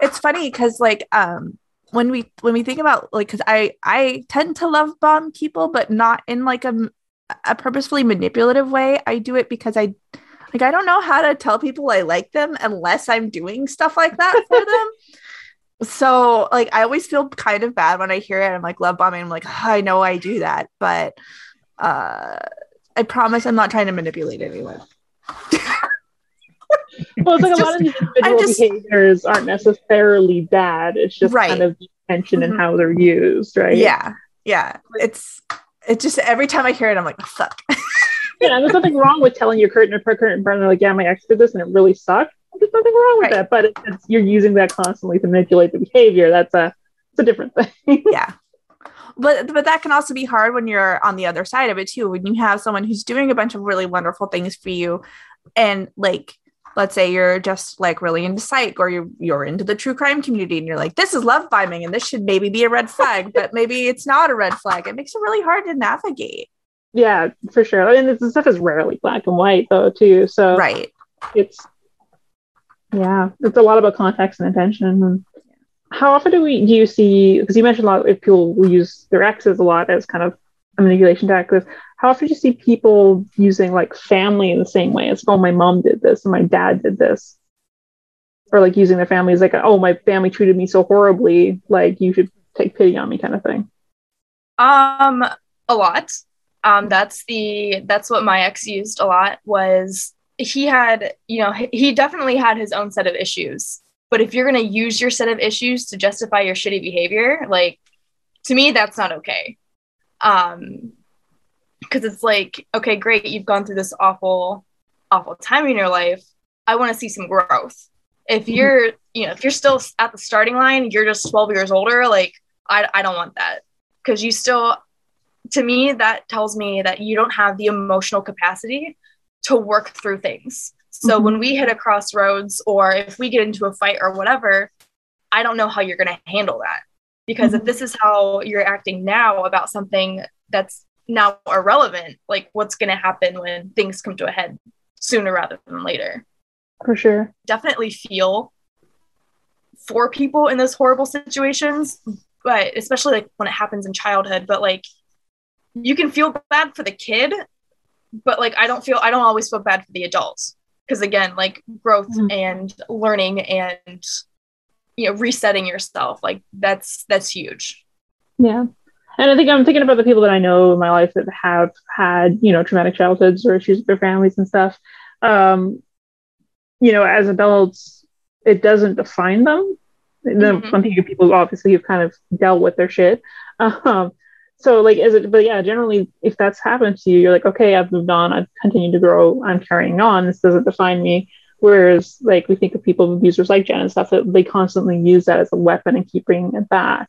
it's funny cuz like um when we when we think about like cuz I I tend to love bomb people but not in like a a purposefully manipulative way. I do it because I like I don't know how to tell people I like them unless I'm doing stuff like that for them. So like I always feel kind of bad when I hear it. I'm like love bombing. I'm like, oh, I know I do that, but uh I promise I'm not trying to manipulate anyone.
well, it's like it's a just, lot of these individual just, behaviors aren't necessarily bad. It's just right. kind of the intention mm-hmm. and how they're used, right?
Yeah. Yeah. It's it's just every time I hear it, I'm like, oh, fuck
yeah, there's nothing wrong with telling your curtain or current partner like, yeah, my ex did this and it really sucked. There's nothing wrong with right. that, but it's, you're using that constantly to manipulate the behavior. That's a it's a different thing.
yeah, but but that can also be hard when you're on the other side of it too. When you have someone who's doing a bunch of really wonderful things for you, and like let's say you're just like really into psych or you're you're into the true crime community and you're like this is love bombing and this should maybe be a red flag but maybe it's not a red flag it makes it really hard to navigate
yeah, for sure. I mean, this stuff is rarely black and white though, too. So
right,
it's yeah, it's a lot about context and intention. How often do we do you see? Because you mentioned a lot of people use their exes a lot as kind of a manipulation tactic. How often do you see people using like family in the same way? It's oh, my mom did this and my dad did this, or like using their family as like oh, my family treated me so horribly, like you should take pity on me, kind of thing.
Um, a lot um, that's the that's what my ex used a lot was he had you know he definitely had his own set of issues but if you're going to use your set of issues to justify your shitty behavior like to me that's not okay um because it's like, okay, great, you've gone through this awful, awful time in your life. I want to see some growth. If
Mm-hmm.
you're, you know, if you're still at the starting line, you're just 12 years older, like, I, I don't want that. Because you still, to me, that tells me that you don't have the emotional capacity to work through things. So
Mhm.
when we hit a crossroads or if we get into a fight or whatever, I don't know how you're going to handle that. Because if
Mhm.
this is how you're acting now about something that's now irrelevant, like what's going to happen when things come to a head sooner rather than later?
For sure.
Definitely feel for people in those horrible situations, but especially like when it happens in childhood, but like you can feel bad for the kid, but like I don't feel I don't always feel bad for the adults because again, like growth
Mhm.
and learning and you know resetting yourself, like that's that's huge.
Yeah. And I think I'm thinking about the people that I know in my life that have had, you know, traumatic childhoods or issues with their families and stuff. Um, you know, as adults, it doesn't define them. And then
Mhm.
I'm thinking of people obviously have kind of dealt with their shit. Um, so like is it but yeah, generally if that's happened to you, you're like, okay, I've moved on, I've continued to grow, I'm carrying on, this doesn't define me. Whereas like we think of people abusers like Jen and stuff that they constantly use that as a weapon and keep bringing it back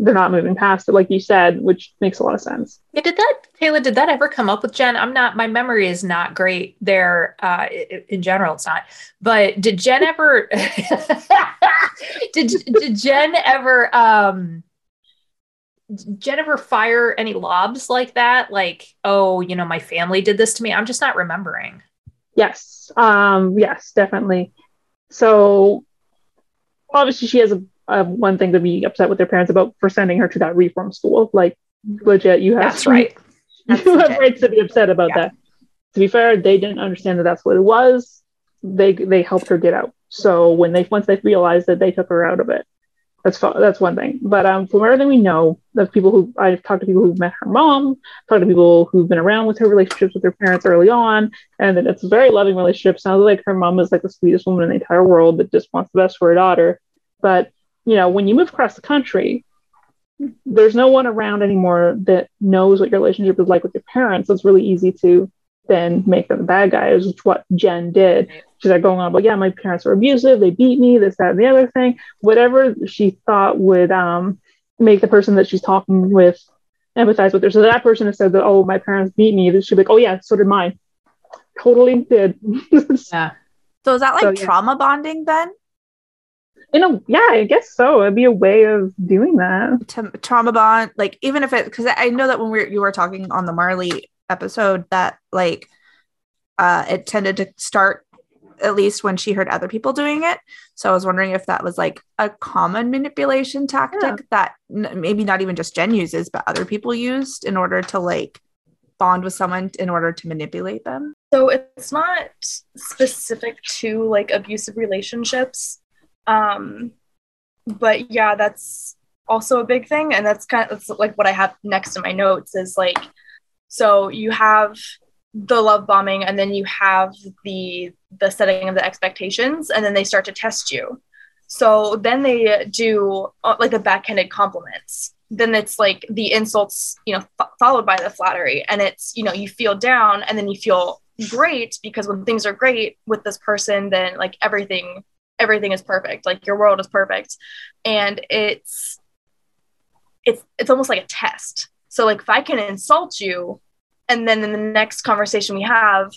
they're not moving past it, like you said, which makes a lot of sense.
Yeah, did that Taylor? Did that ever come up with Jen? I'm not. My memory is not great there. Uh, in general, it's not. But did Jen ever? did did Jen ever? Um, did Jen ever fire any lobs like that? Like, oh, you know, my family did this to me. I'm just not remembering.
Yes, um, yes, definitely. So obviously, she has a, a one thing to be upset with their parents about for sending her to that reform school. Like legit, you have
That's right.
That's
you have
legit.
rights to be upset about
Yeah.
that. To be fair, they didn't understand that that's what it was. They they helped her get out. So when they once they realized that, they took her out of it. That's that's one thing. But um, from everything we know, the people who I've talked to people who've met her mom, talked to people who've been around with her relationships with her parents early on, and that it's a very loving relationship. Sounds like her mom is like the sweetest woman in the entire world that just wants the best for her daughter. But you know, when you move across the country, there's no one around anymore that knows what your relationship is like with your parents. So it's really easy to then make them the bad guys, which is what Jen did. She's like going on about, yeah, my parents were abusive, they beat me, this, that, and the other thing. Whatever she thought would um, make the person that she's talking with empathize with her. So that person has said that, oh, my parents beat me. She'd be like, oh yeah, so did mine. Totally did.
Yeah.
So is that like
So, yeah.
trauma bonding then?
You know, yeah, I guess so. It'd be a way of doing that.
To trauma bond, like even if it, because I know that when we were, you were talking on the Marley episode, that like uh, it tended to start at least when she heard other people doing it. So I was wondering if that was like a common manipulation tactic
Yeah.
that n- maybe not even just Jen uses, but other people used in order to like bond with someone in order to manipulate them.
So it's not specific to like abusive relationships. Um, but yeah, that's also a big thing. And that's kind of that's like what I have next in my notes is like, so you have the love bombing and then you have the the setting of the expectations and then they start to test you. So then they do uh, like the backhanded compliments. Then it's like the insults, you know, f- followed by the flattery. And it's, you know, you feel down and then you feel great because when things are great with this person, then like everything, everything is perfect. Like your world is perfect. And it's, it's, it's almost like a test. So like if I can insult you and then in the next conversation we have,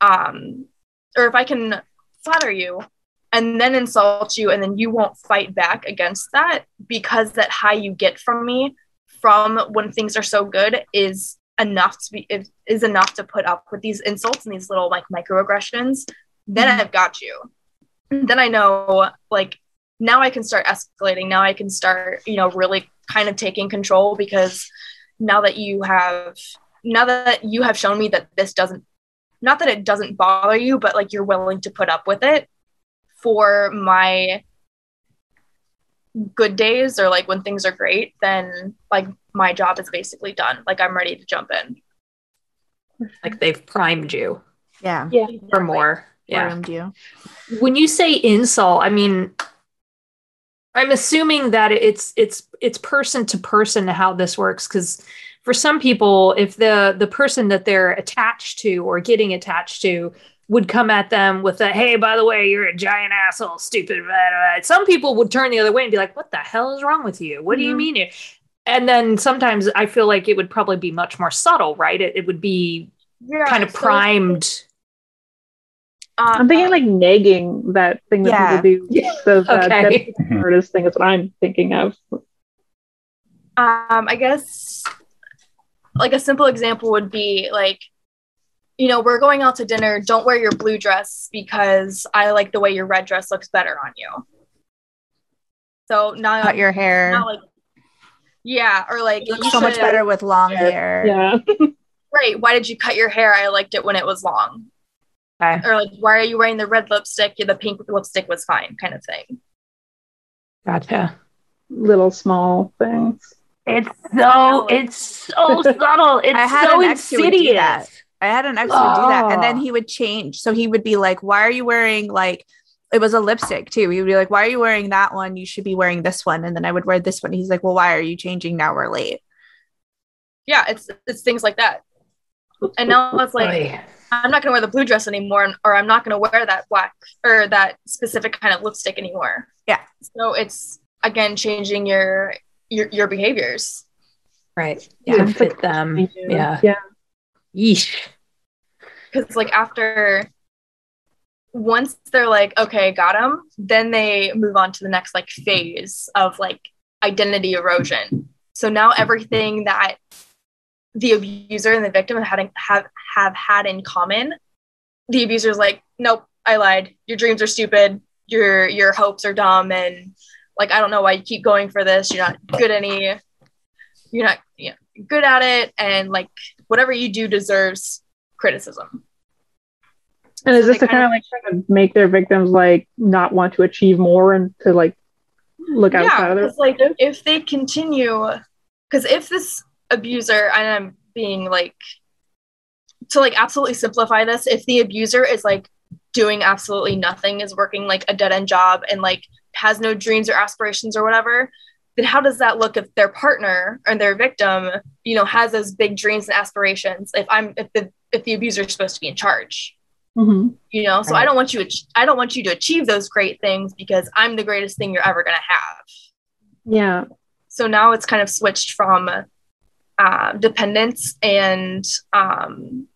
um, or if I can flatter you and then insult you and then you won't fight back against that because that high you get from me from when things are so good is enough to be is, enough to put up with these insults and these little like microaggressions then
Mhm.
i've got you then i know like now i can start escalating now i can start you know really kind of taking control because now that you have now that you have shown me that this doesn't not that it doesn't bother you but like you're willing to put up with it for my good days or like when things are great then like my job is basically done like i'm ready to jump in
Like they've primed you
Yeah.
Yeah.
for more. Yeah.
Groomed you.
When you say insult, I mean, I'm assuming that it's it's it's person to person how this works because for some people, if the the person that they're attached to or getting attached to would come at them with a hey by the way you're a giant asshole stupid blah, blah. some people would turn the other way and be like what the hell is wrong with you what do you
Mhm.
mean and then sometimes i feel like it would probably be much more subtle right it, it would be
Yeah,
kind of
so,
primed
um,
I'm thinking like nagging that thing that
Yeah.
people do. The uh,
Okay.
dedicated artist thing is what I'm thinking of.
um i guess like a simple example would be like you know we're going out to dinner don't wear your blue dress because i like the way your red dress looks better on you so now
Cut your hair.
now like yeah or like
You look so much better with long hair.
Yeah.
right why did you cut your hair i liked it when it was long
okay
or like why are you wearing the red lipstick yeah, the pink lipstick was fine kind of thing
gotcha
Little small things.
it's so it's so subtle it's so
an ex who would do
insidious
that. I had an ex who would do that, and then he would change. So he would be like, "Why are you wearing like?" It was a lipstick too. He would be like, "Why are you wearing that one? You should be wearing this one." And then I would wear this one. He's like, "Well, why are you changing now? We're late."
yeah it's it's things like that and now it's like
Oy.
I'm not going to wear the blue dress anymore or i'm not going to wear that black or that specific kind of lipstick anymore.
Yeah.
so it's again changing your your, your behaviors.
Right.
Yeah,
to fit them. Yeah.
Yeah.
Yeesh.
because like after once they're like okay got him then they move on to the next like phase of like identity erosion. So now everything that the abuser and the victim have had, have have had in common the abuser's like nope i lied. Your dreams are stupid. Your your hopes are dumb. And like i don't know why you keep going for this. You're not good any you're not you know, good at it. And like whatever you do deserves criticism.
And is
So
this to kind of like trying to make their victims like not want to achieve more and to like look outside of their
like if they continue because if this abuser and i'm being like to like absolutely simplify this if the abuser is like doing absolutely nothing is working like a dead-end job and like has no dreams or aspirations or whatever then how does that look if their partner or their victim you know has those big dreams and aspirations if i'm if the if the abuser is supposed to be in charge
Mhm.
you know so i don't want you to i don't want you to achieve those great things because i'm the greatest thing you're ever going to have
Yeah.
so now it's kind of switched from uh, dependence and um,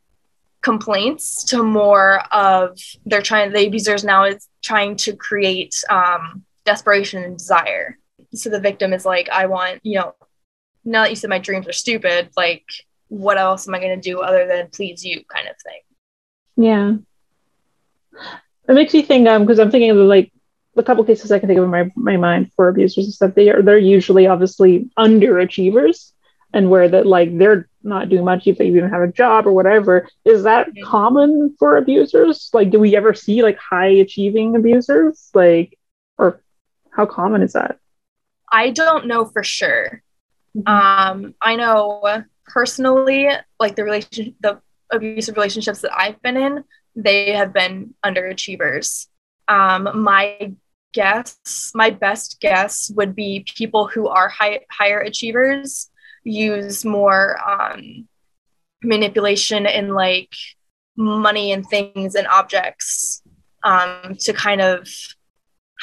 complaints to more of they're trying the abusers now is trying to create um, desperation and desire so the victim is like i want you know now that you said my dreams are stupid like what else am i going to do other than please you kind of thing
Yeah. It makes me think um because I'm thinking of like a couple cases I can think of in my, my mind for abusers and stuff. They are they're usually obviously underachievers and where that like they're not doing much if they even have a job or whatever. Is that common for abusers? Like do we ever see like high achieving abusers? Like or how common is that?
I don't know for sure. Um, I know personally, like the relation, the abusive relationships that I've been in, they have been underachievers. Um, my guess, my best guess would be people who are high, higher achievers use more um, manipulation and like money and things and objects um, to kind of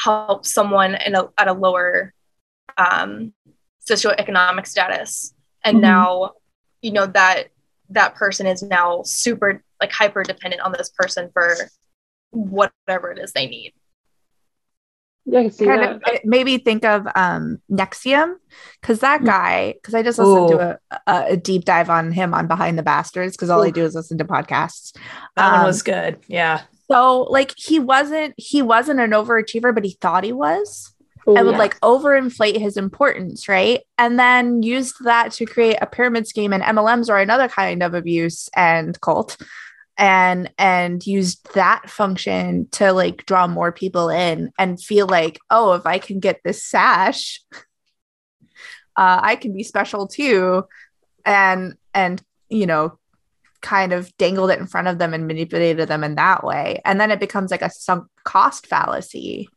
help someone in a, at a lower um, socioeconomic status. And
Mhm.
now, you know, that that person is now super like hyper dependent on this person for whatever it is they need.
Yeah, I can see
kind
that.
of me think of um NXIVM because that guy because I just listened
Ooh.
to a, a, a deep dive on him on Behind the Bastards because all I do is listen to podcasts.
That one
Um,
was good. Yeah.
So like he wasn't he wasn't an overachiever, but he thought he was.
Oh,
and would
yeah.
like overinflate his importance, right? And then used that to create a pyramid scheme. And MLMs or another kind of abuse and cult. And and used that function to like draw more people in and feel like, oh, if I can get this sash, uh, I can be special too. And and you know, kind of dangled it in front of them and manipulated them in that way. And then it becomes like a sunk cost fallacy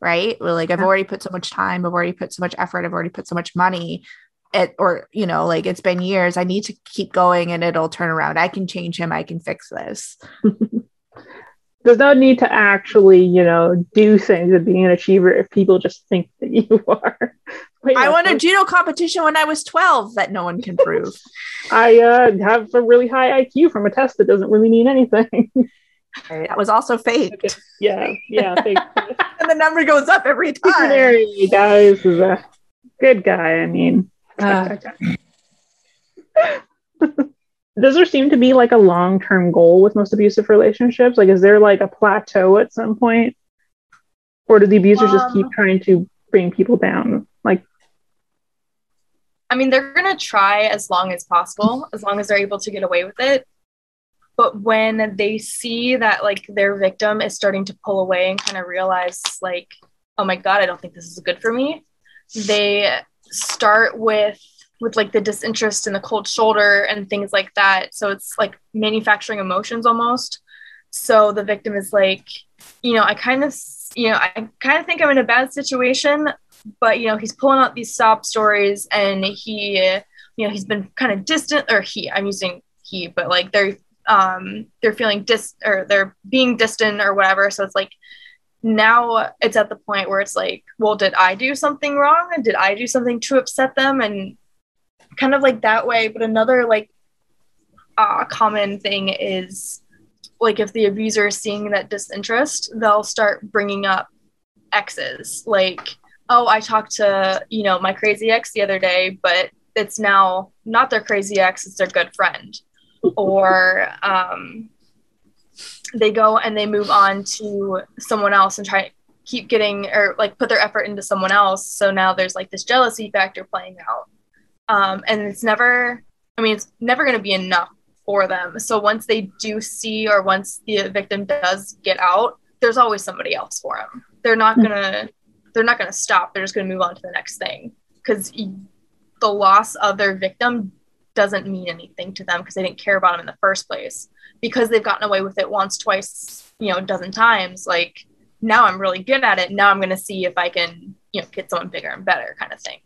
right? We're like, I've already put so much time, I've already put so much effort, I've already put so much money. It or you know, like it's been years. I need to keep going and it'll turn around. I can change him, I can fix this.
There's no need to actually, you know, do things and being an achiever if people just think that you are. Wait,
I
no,
won a judo competition when I was 12 that no one can prove.
I uh, have a really high IQ from a test that doesn't really mean anything.
that was also fake.
yeah, yeah. Fake.
And the number goes up every time.
Guys, is a good guy. I mean,
Uh,
does there seem to be like a long term goal with most abusive relationships? Like, is there like a plateau at some point? Or do the abusers just keep
Um,
trying to bring people down? Like,
I mean, they're gonna try as long as possible, as long as they're able to get away with it. But when they see that like their victim is starting to pull away and kind of realize like, oh my god, I don't think this is good for me, they start with with like the disinterest and the cold shoulder and things like that. So it's like manufacturing emotions almost. So the victim is like, you know, I kind of, you know, I kind of think I'm in a bad situation, but you know he's pulling out these sob stories and he you know he's been kind of distant or he i'm using he but like they're um they're feeling dis or they're being distant or whatever so it's like now it's at the point where it's like well did i do something wrong? Did i do something to upset them? And kind of like that way. But another like uh, common thing is like if the abuser is seeing that disinterest they'll start bringing up exes. Like oh i talked to you know my crazy ex the other day but it's now not their crazy ex it's their good friend. Or um, they go and they move on to someone else and try keep getting or like put their effort into someone else. So now there's like this jealousy factor playing out. Um, and it's never i mean it's never going to be enough for them. So once they do see or once the victim does get out there's always somebody else for them they're not going to they're not going to stop. They're just going to move on to the next thing. Because the loss of their victim doesn't mean anything to them because they didn't care about them in the first place because they've gotten away with it once twice you know a dozen times like now i'm really good at it now i'm going to see if i can you know get someone bigger and better kind of thing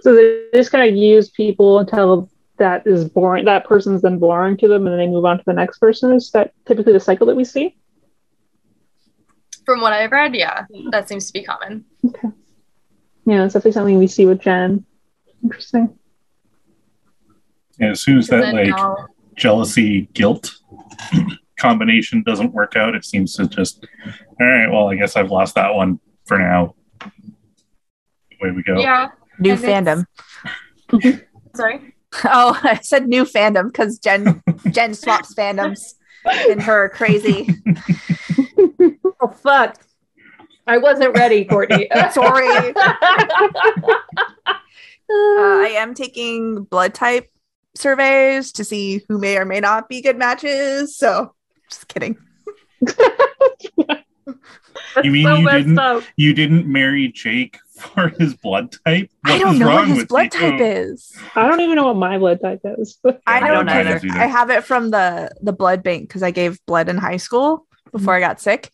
so they just kind of use people until that is boring. That person's then boring to them, and then they move on to the next person. Is that typically the cycle that we see?
from what i've read yeah that seems to be common Okay.
Yeah, it's definitely something we see with Jen. Interesting.
And as soon as that
then
like
now-
jealousy guilt combination doesn't work out, it seems to just all right. Well, I guess I've lost that one for now. Away we go.
yeah
New
And
fandom.
sorry
Oh, I said new fandom because Jen Jen swaps fandoms in her crazy.
oh fuck! I wasn't ready, Courtney.
Sorry. Uh, I am taking blood type surveys to see who may or may not be good matches. So, just kidding.
You mean
so
you didn't-
up.
You didn't marry Jake for his blood type?
I don't
is
know what his blood
you?
type is.
I don't even know what my blood type is.
I
I
don't
don't
either.
either.
I have it from the the blood bank because I gave blood in high school before I got sick.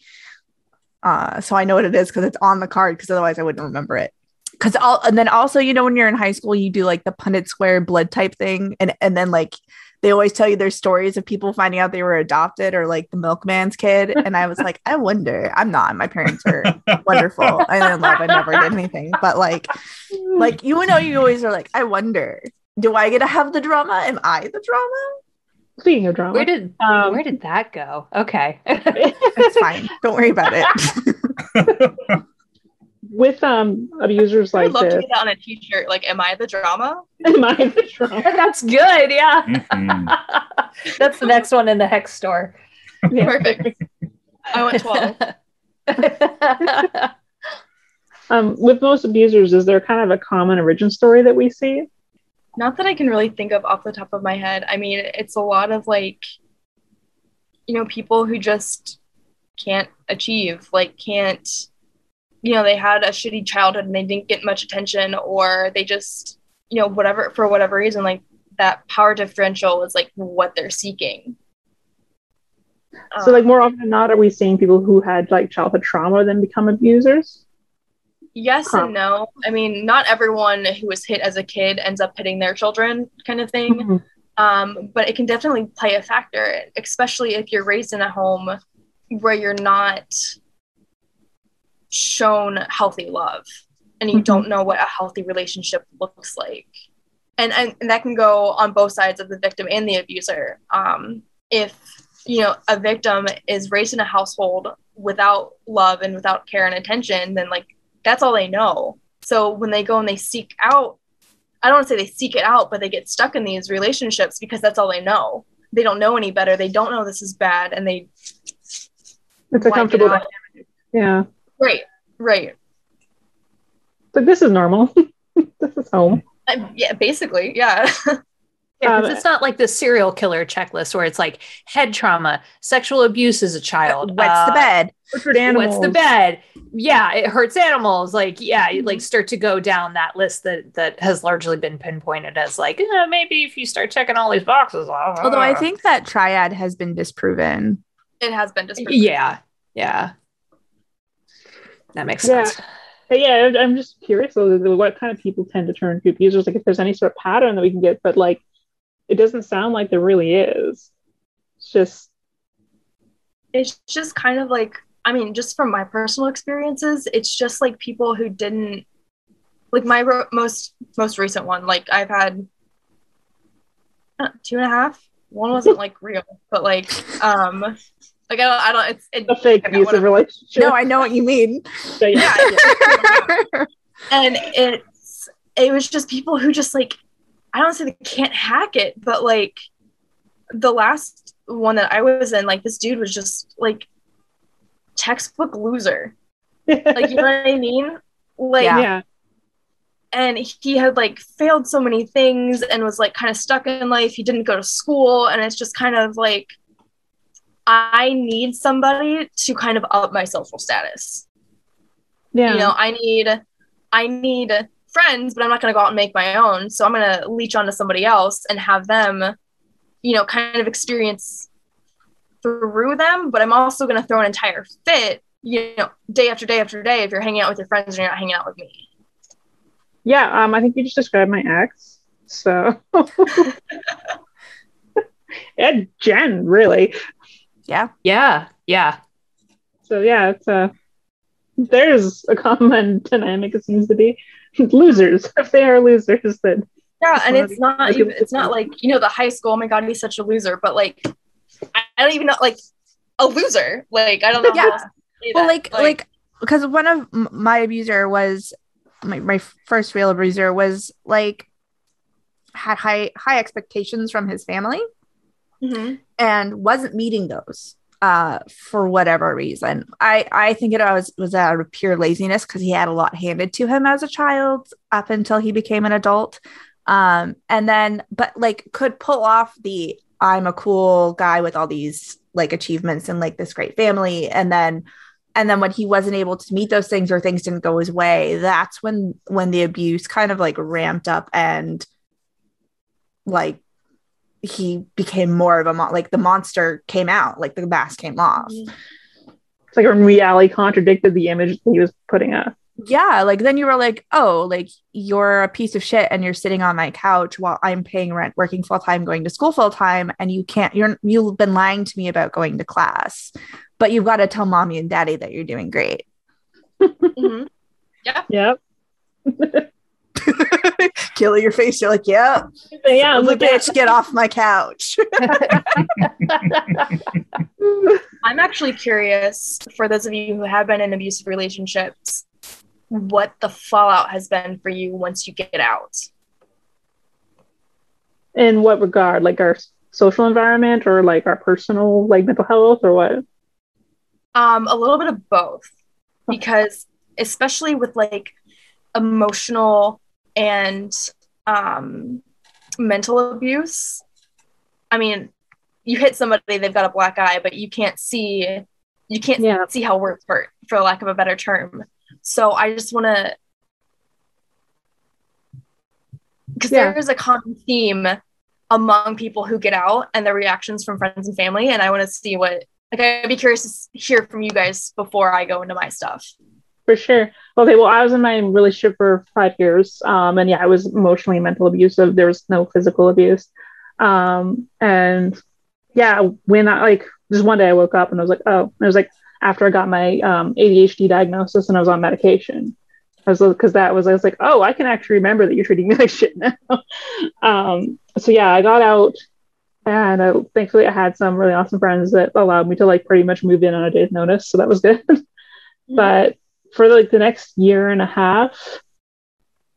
Uh, so I know what it is because it's on the card. Because otherwise, I wouldn't remember it. Because all and then also, you know, when you're in high school, you do like the Punnett Square blood type thing, and and then like they always tell you their stories of people finding out they were adopted or like the milkman's kid. And I was like, I wonder. I'm not. My parents are wonderful. I in love. I never did anything, but like, like you know, you always are like, I wonder. Do I get to have the drama? Am I the drama?
being a drama,
Where did
um,
where did that go? Okay.
It's fine. Don't worry about it.
with um abusers
i
like
would love to get that on a t-shirt like am i the drama
am I the drama?
That's good. Yeah.
Mhm.
That's the next one in the hex store.
Yeah.
perfect i want 12
Um, with most abusers, is there kind of a common origin story that we see?
Not that I can really think of off the top of my head. I mean, it's a lot of like, you know, people who just can't achieve, like, can't, you know, they had a shitty childhood and they didn't get much attention, or they just, you know, whatever, for whatever reason, like, that power differential is like what they're seeking.
So, like
Um,
more often than not, are we seeing people who had like childhood trauma then become abusers?
yes and no. I mean, not everyone who was hit as a kid ends up hitting their children, kind of thing.
Mhm.
Um, but it can definitely play a factor, especially if you're raised in a home where you're not shown healthy love and you
Mhm.
don't know what a healthy relationship looks like. And, and, and that can go on both sides of the victim and the abuser. Um, if you know a victim is raised in a household without love and without care and attention, then like that's all they know. So when they go and they seek out, I don't want to say they seek it out, but they get stuck in these relationships because that's all they know. They don't know any better. They don't know this is bad, and they
It's a
it
comfortable
out.
Yeah.
Right, right.
It's like this is normal. this is home.
Uh, yeah, basically, yeah.
Yeah, 'cause
Um,
it's not like the serial killer checklist where it's like head trauma, sexual abuse as a child,
Wets
uh,
the bed.
Tortured animals.
What's the bed? Yeah, it hurts animals. Like, yeah, you like start to go down that list that that has largely been pinpointed as like, eh, maybe if you start checking all these boxes off.
Although I think that triad has been disproven.
it has been disproven.
yeah, yeah, that makes
Yeah.
sense.
But yeah, I'm- I'm just curious though, what kind of people tend to turn to abusers. Like if there's any sort of pattern that we can get, but like it doesn't sound like there really is. It's just
it's just kind of like i mean just from my personal experiences it's just like people who didn't like my ro- most most recent one like i've had uh, two and a half one wasn't like real but like um like i don't i don't it's it,
a fake
okay,
abusive
whatever.
relationship.
No, I know what you mean.
But yeah.
yeah and it's it was just people who just like i don't say they can't hack it but like the last one that i was in like this dude was just like textbook loser like you know what i mean like
Yeah.
yeah.
and he had like failed so many things and was like kind of stuck in life he didn't go to school and it's just kind of like i need somebody to kind of up my social status
Yeah.
you know i need i need friends but i'm not going to go out and make my own so i'm going to leech onto somebody else and have them you know kind of experience through them but i'm also going to throw an entire fit you know day after day after day if you're hanging out with your friends and you're not hanging out with me
yeah, um, I think you just described my ex. So yeah, Jen, really.
Yeah.
Yeah, yeah.
So yeah, it's uh there's a common dynamic it seems to be. Losers. If they are losers, then
yeah and it's
be-
not
like,
even
it's-
it's not like you know the high school oh my god he's such a loser but like i, I don't even know like a loser like i don't know
Yeah.
how else to say
Well,
that.
like, like, because one of my abuser was my, my first real abuser was like had high high expectations from his family
Mhm.
And wasn't meeting those uh for whatever reason. I i think it was was out of pure laziness because he had a lot handed to him as a child up until he became an adult. Um and then but like could pull off the i'm a cool guy with all these like achievements and like this great family and then and then when he wasn't able to meet those things or things didn't go his way that's when when the abuse kind of like ramped up and like he became more of a mon- like the monster came out like the mask came off
it's like when reality contradicted the image that he was putting up.
yeah like then you were like oh like you're a piece of shit and you're sitting on my couch while i'm paying rent working full-time going to school full-time and you can't you're you've been lying to me about going to class but you've got to tell mommy and daddy that you're doing great
Mhm.
Yep.
kill your face you're like yep
yeah,
I'm
I'm
like
like,
bitch get off my couch
I'm actually curious for those of you who have been in abusive relationships, what the fallout has been for you once you get out.
in what regard? Like our social environment or like our personal like mental health or what?
Um, a little bit of both, because especially with like emotional and um, mental abuse, I mean, you hit somebody, they've got a black eye, but you can't see, you can't
Yeah.
see how words hurt, for lack of a better term. So I just want to, because
Yeah.
there is a common theme among people who get out and the reactions from friends and family, and I want to see what. Like, I'd be curious to hear from you guys before I go into my stuff.
For sure. Okay, well, I was in my relationship for five years, um, and yeah, I was emotionally and mental abusive. There was no physical abuse, um, and yeah, when I like just one day I woke up and I was like, oh, it was like after I got my um, ADHD diagnosis and I was on medication. I was because that was I was like, oh, I can actually remember that you're treating me like shit now. um, so yeah, I got out, and uh, thankfully I had some really awesome friends that allowed me to like pretty much move in on a day's notice, so that was good. but for like the next year and a half,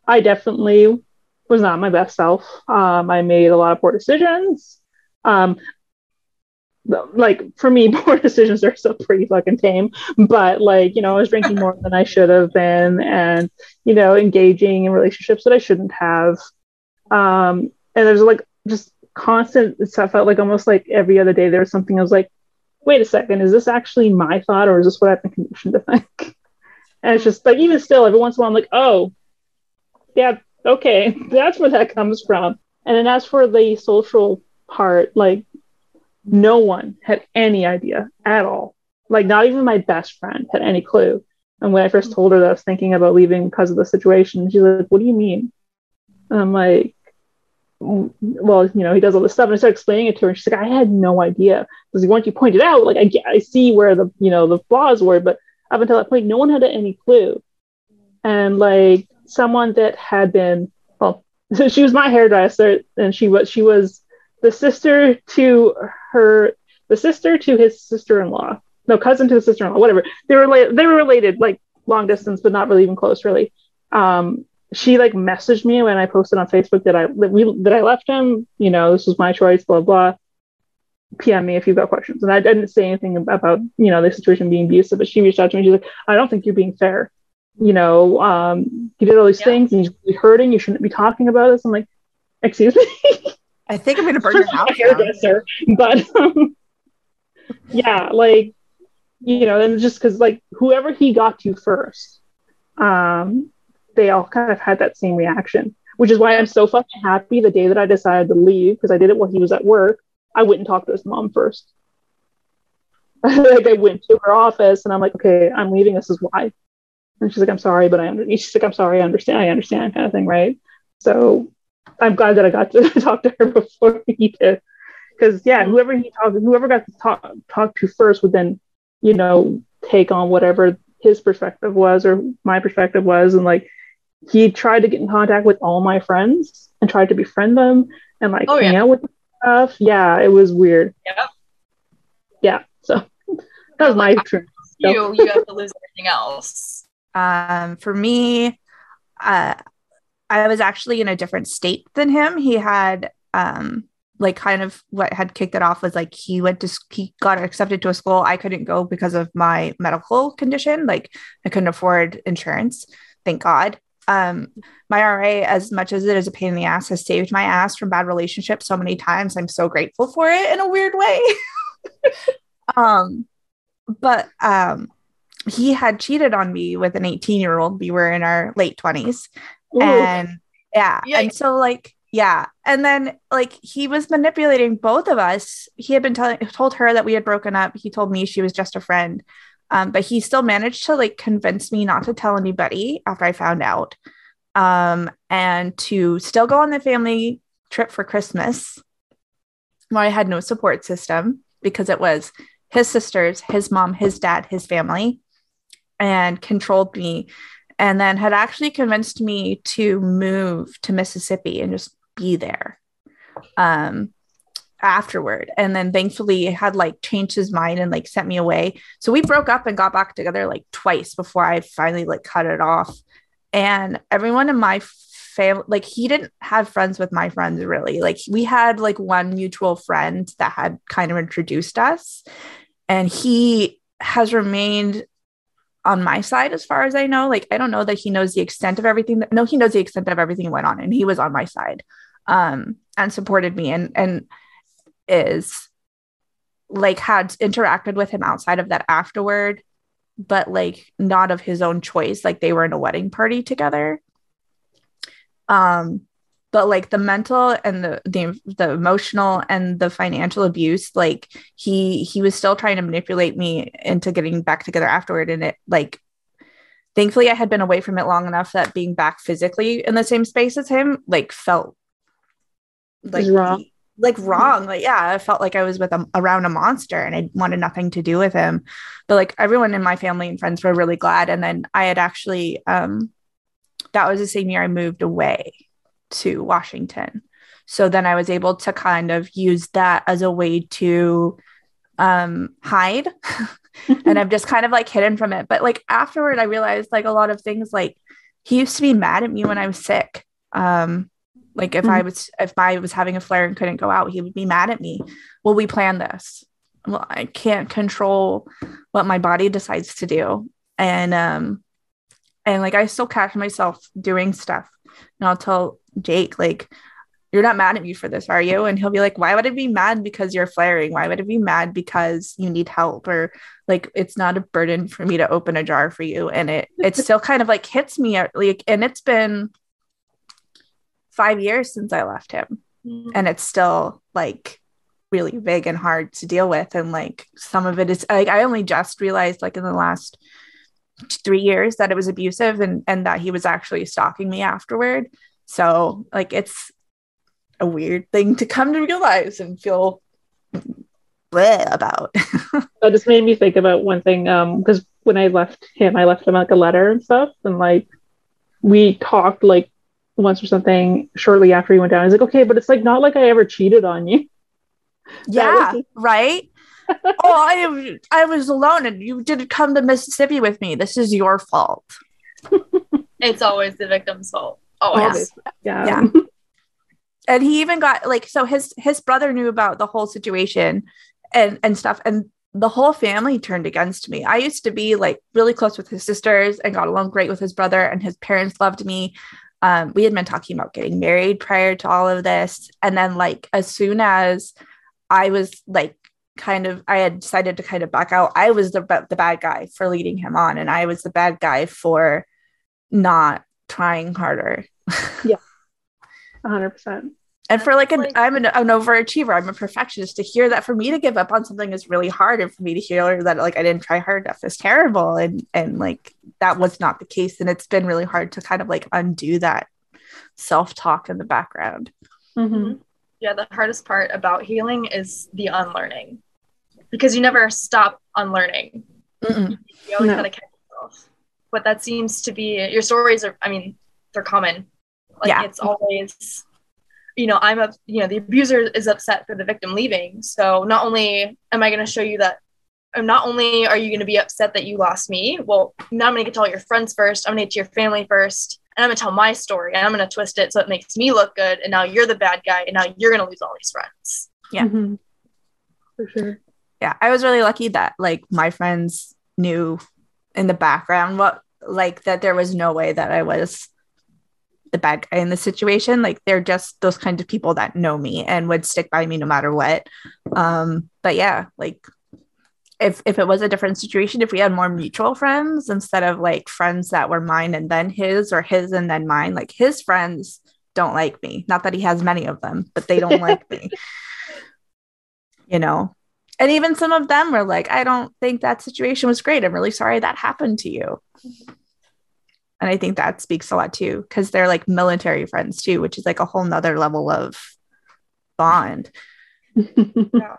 I definitely was not my best self. Um, I made a lot of poor decisions. Um, like for me, poor decisions are still pretty fucking tame. But like, you know, I was drinking more than I should have been, and you know, engaging in relationships that I shouldn't have. Um, and there's like just constant stuff. Felt like almost like every other day there was something I was like, wait a second, is this actually my thought or is this what I've been conditioned to think? And it's just like even still, every once in a while, I'm like, oh, yeah, okay, that's where that comes from. And then as for the social part, like no one had any idea at all. Like not even my best friend had any clue. And when I first told her that I was thinking about leaving because of the situation, she's like, "What do you mean?" And I'm like, mm, "Well, you know, he does all this stuff." And I started explaining it to her, and she's like, "I had no idea because once you pointed it out, like I, I see where the you know the flaws were, but up until that point, no one had any clue." And like someone that had been, well, so she was my hairdresser, and she was she was the sister to her, the sister to his sister-in-law, no cousin to his sister-in-law, whatever. They were related, they were related like long distance, but not really even close, really. Um, she like messaged me when I posted on Facebook that I that we that I left him. You know, this was my choice. Blah blah. PM me if you've got questions. And I didn't say anything about you know the situation being abusive, but she reached out to me. She's like, I don't think you're being fair. You know, um, you did all these yeah. things and you're really hurting. You shouldn't be talking about this. I'm like, excuse me.
I think I'm going to burn your house
hairdresser, but um, yeah, like you know, and just because like whoever he got to first, um, they all kind of had that same reaction, which is why I'm so fucking happy the day that I decided to leave because I did it while he was at work. I went and talked to his mom first. like I went to her office and I'm like, okay, I'm leaving. This is why. And she's like, I'm sorry, but I understand. She's like, I'm sorry, I understand. I understand, kind of thing, right? So I'm glad that I got to talk to her before he did. Because yeah, whoever he talked, whoever got to talk talk to first would then, you know, take on whatever his perspective was or my perspective was, and like he tried to get in contact with all my friends and tried to befriend them and like oh, hang yeah. out with stuff. Yeah, it was weird.
Yeah.
Yeah. So that was my turn.
You you have to lose everything else.
Um, for me, uh, I was actually in a different state than him. He had um like kind of what had kicked it off was like he went to he got accepted to a school I couldn't go because of my medical condition. Like I couldn't afford insurance. Thank God. Um, my RA, as much as it is a pain in the ass, has saved my ass from bad relationships so many times. I'm so grateful for it in a weird way. um, but um, he had cheated on me with an 18 year old. We were in our late 20s. Ooh. and yeah and so like yeah and then like he was manipulating both of us he had been telling told her that we had broken up he told me she was just a friend um, but he still managed to like convince me not to tell anybody after i found out. Um, and to still go on the family trip for christmas where i had no support system because it was his sisters his mom his dad his family and controlled me. And then had actually convinced me to move to Mississippi and just be there. Um afterward. And then thankfully had like changed his mind and like sent me away. So we broke up and got back together like twice before i finally like cut it off. And everyone in my family like he didn't have friends with my friends really. Like we had like one mutual friend that had kind of introduced us. And he has remained on my side as far as I know. Like I don't know that he knows the extent of everything that no, he knows the extent of everything went on and he was on my side um and supported me. And and is like had interacted with him outside of that afterward, but like not of his own choice. Like they were in a wedding party together. Um but like the mental and the, the the emotional and the financial abuse like he he was still trying to manipulate me into getting back together afterward and it like thankfully I had been away from it long enough that being back physically in the same space as him like felt like
wrong.
Like wrong. Like yeah i felt like i was with a, around a monster and i wanted nothing to do with him. But like everyone in my family and friends were really glad. And then i had actually um that was the same year i moved away to washington. So then i was able to kind of use that as a way to um hide. And i've just kind of like hidden from it. But like afterward i realized like a lot of things like he used to be mad at me when i was sick. Um like if I was if I was having a flare and couldn't go out, he would be mad at me. Well, we planned this. Well, I can't control what my body decides to do. And um and like I still catch myself doing stuff. And I'll tell Jake, like, you're not mad at me for this, are you? And he'll be like, Why would I be mad because you're flaring? Why would I be mad because you need help? Or like it's not a burden for me to open a jar for you. And it it still kind of like hits me like and it's been five years since I left him. Mm-hmm. And it's still like really big and hard to deal with. And like some of it is like I only just realized like in the last three years that it was abusive and and that he was actually stalking me afterward. So like it's a weird thing to come to realize and feel about.
that just made me think about one thing. Um, because when I left him, I left him like a letter and stuff, and like we talked like once or something shortly after he went down. He's like, okay, but it's like not like I ever cheated on you.
Yeah, was- right. oh, I I was alone and you didn't come to Mississippi with me. This is your fault.
it's always the victim's fault. Always. always.
Yeah.
Yeah. and he even got like so his his brother knew about the whole situation and and stuff and the whole family turned against me. I used to be like really close with his sisters and got along great with his brother and his parents loved me um, we had been talking about getting married prior to all of this. And then, like, as soon as I was like, kind of, I had decided to kind of back out, I was the, the bad guy for leading him on. And I was the bad guy for not trying harder.
yeah. 100%
and for like an i'm an, an overachiever i'm a perfectionist to hear that for me to give up on something is really hard and for me to hear that like i didn't try hard enough is terrible and and like that was not the case and it's been really hard to kind of like undo that self-talk in the background
mm-hmm. yeah the hardest part about healing is the unlearning because you never stop unlearning Mm-mm. you always no. gotta catch yourself but that seems to be your stories are i mean they're common like yeah. it's always you know i'm a you know the abuser is upset for the victim leaving. So not only am i going to show you that um, not only are you going to be upset that you lost me well now i'm going to get to all your friends first i'm going to get to your family first and i'm going to tell my story and i'm going to twist it so it makes me look good and now you're the bad guy and now you're going to lose all these friends.
Yeah. Mm-hmm.
for sure.
Yeah i was really lucky that like my friends knew in the background what like that there was no way that i was the bad guy in the situation. Like they're just those kinds of people that know me and would stick by me no matter what. Um, but yeah, like if if it was a different situation, if we had more mutual friends instead of like friends that were mine and then his or his and then mine, like his friends don't like me. Not that he has many of them, but they don't like me. You know. And even some of them were like, I don't think that situation was great. I'm really sorry that happened to you. And I think that speaks a lot too, because they're like military friends too, which is like a whole nother level of bond.
yeah,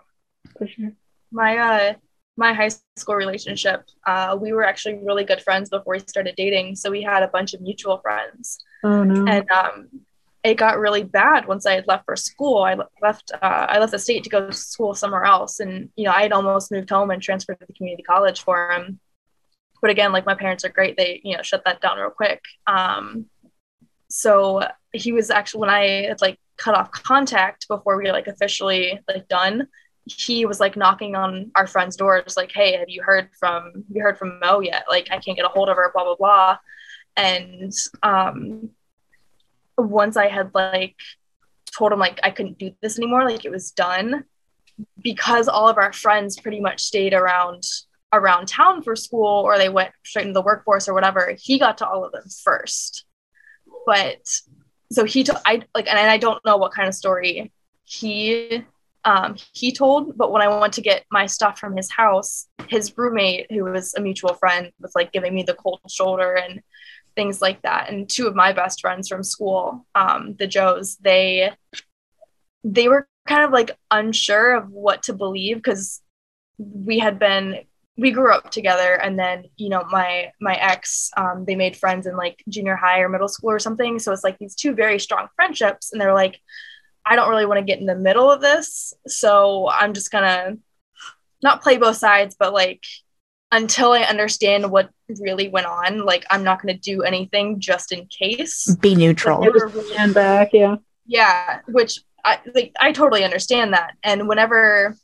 for sure. My uh my high school relationship, uh, we were actually really good friends before we started dating. So we had a bunch of mutual friends.
Oh no.
And um it got really bad once I had left for school. I left uh, I left the state to go to school somewhere else, and you know I had almost moved home and transferred to the community college for him but again like my parents are great. They you know shut that down real quick. Um so he was actually when i had like cut off contact before we were like officially like done he was like knocking on our friends doors like hey have you heard from you heard from mo yet? Like i can't get a hold of her blah blah blah. And um once i had like told him like i couldn't do this anymore like it was done because all of our friends pretty much stayed around around town for school or they went straight into the workforce or whatever, he got to all of them first. But so he took I like and I don't know what kind of story he um, he told. But when I went to get my stuff from his house, his roommate, who was a mutual friend, was like giving me the cold shoulder and things like that. And two of my best friends from school, um, the Joes, they they were kind of like unsure of what to believe because we had been we grew up together and then you know my my ex um, they made friends in like junior high or middle school or something so it's like these two very strong friendships and they're like i don't really want to get in the middle of this so i'm just gonna not play both sides but like until i understand what really went on like i'm not gonna do anything just in case
Be neutral.
Like, really-
And back, yeah.
yeah which i like i totally understand that and whenever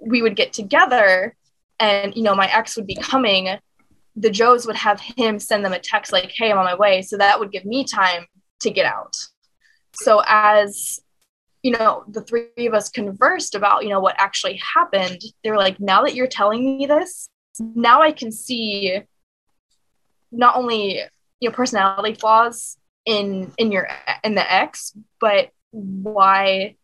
we would get together and you know my ex would be coming the joes would have him send them a text like hey i'm on my way. So that would give me time to get out. So as you know the three of us conversed about you know what actually happened they were like now that you're telling me this now i can see not only you know personality flaws in in your in the ex but why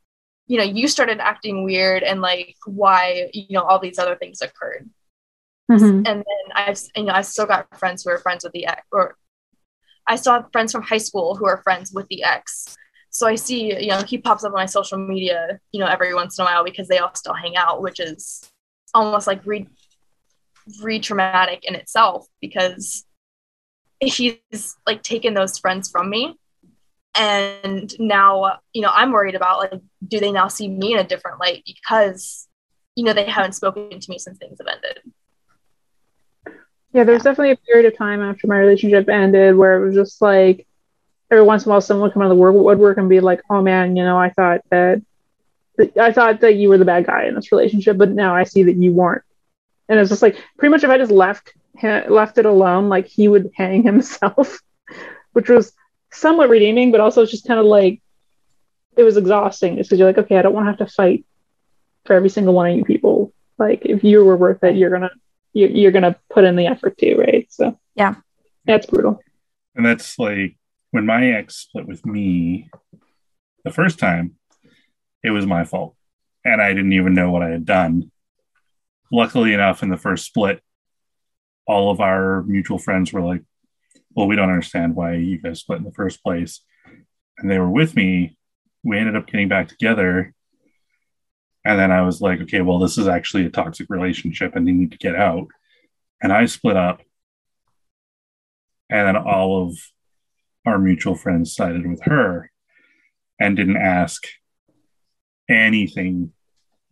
you know you started acting weird and like why you know all these other things occurred.
Mhm.
and then i've you know i've still got friends who are friends with the ex or i still have friends from high school who are friends with the ex. So i see you know he pops up on my social media you know every once in a while because they all still hang out which is almost like re re-traumatic in itself because he's like taken those friends from me and now you know i'm worried about like do they now see me in a different light because you know they haven't spoken to me since things have ended
Yeah, there's definitely a period of time after my relationship ended where it was just like every once in a while someone would come out of the woodwork and be like, "Oh man, you know, I thought that I thought that you were the bad guy in this relationship, but now I see that you weren't." And it's just like pretty much if I just left left it alone, like he would hang himself, which was somewhat redeeming, but also just kind of like it was exhausting. Just because you're like, okay, I don't want to have to fight for every single one of you people. Like if you were worth it, you're gonna you- you're gonna put in the effort too, right? So
Yeah.
that's brutal.
And that's like when my ex split with me the first time, it was my fault. And I didn't even know what I had done. Luckily enough, in the first split, all of our mutual friends were like, Well, we don't understand why you guys split in the first place. And they were with me. We ended up getting back together. And then I was like, okay, well, this is actually a toxic relationship and they need to get out. And I split up. And then all of our mutual friends sided with her and didn't ask anything,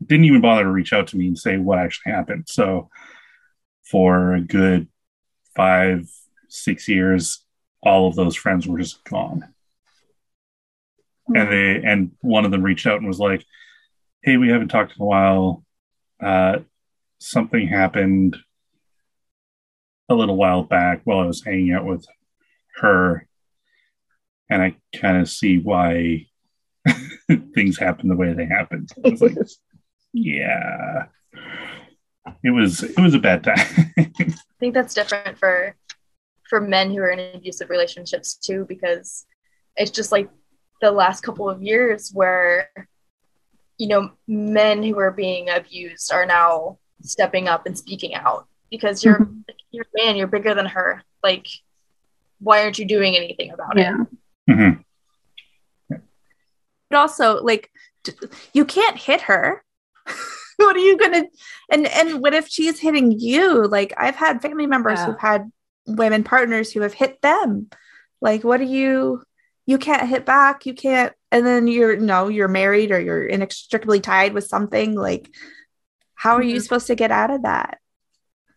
didn't even bother to reach out to me and say what actually happened. So for a good five, six years, all of those friends were just gone. And they and one of them reached out and was like, Hey, we haven't talked in a while. Uh something happened a little while back while I was hanging out with her, and I kind of see why things happen the way they happened. I was like, yeah, it was it was a bad time.
i think that's different for for men who are in abusive relationships too because it's just like the last couple of years where you know men who are being abused are now stepping up and speaking out because you're you're a man you're bigger than her like why aren't you doing anything about it
Yeah.
Mhm.
but also like you can't hit her what are you gonna and and what if she's hitting you like i've had family members
Yeah.
who've had women partners who have hit them like what do you you can't hit back you can't and then you're no you're married or you're inextricably tied with something like how are you
Mhm.
supposed to get out of that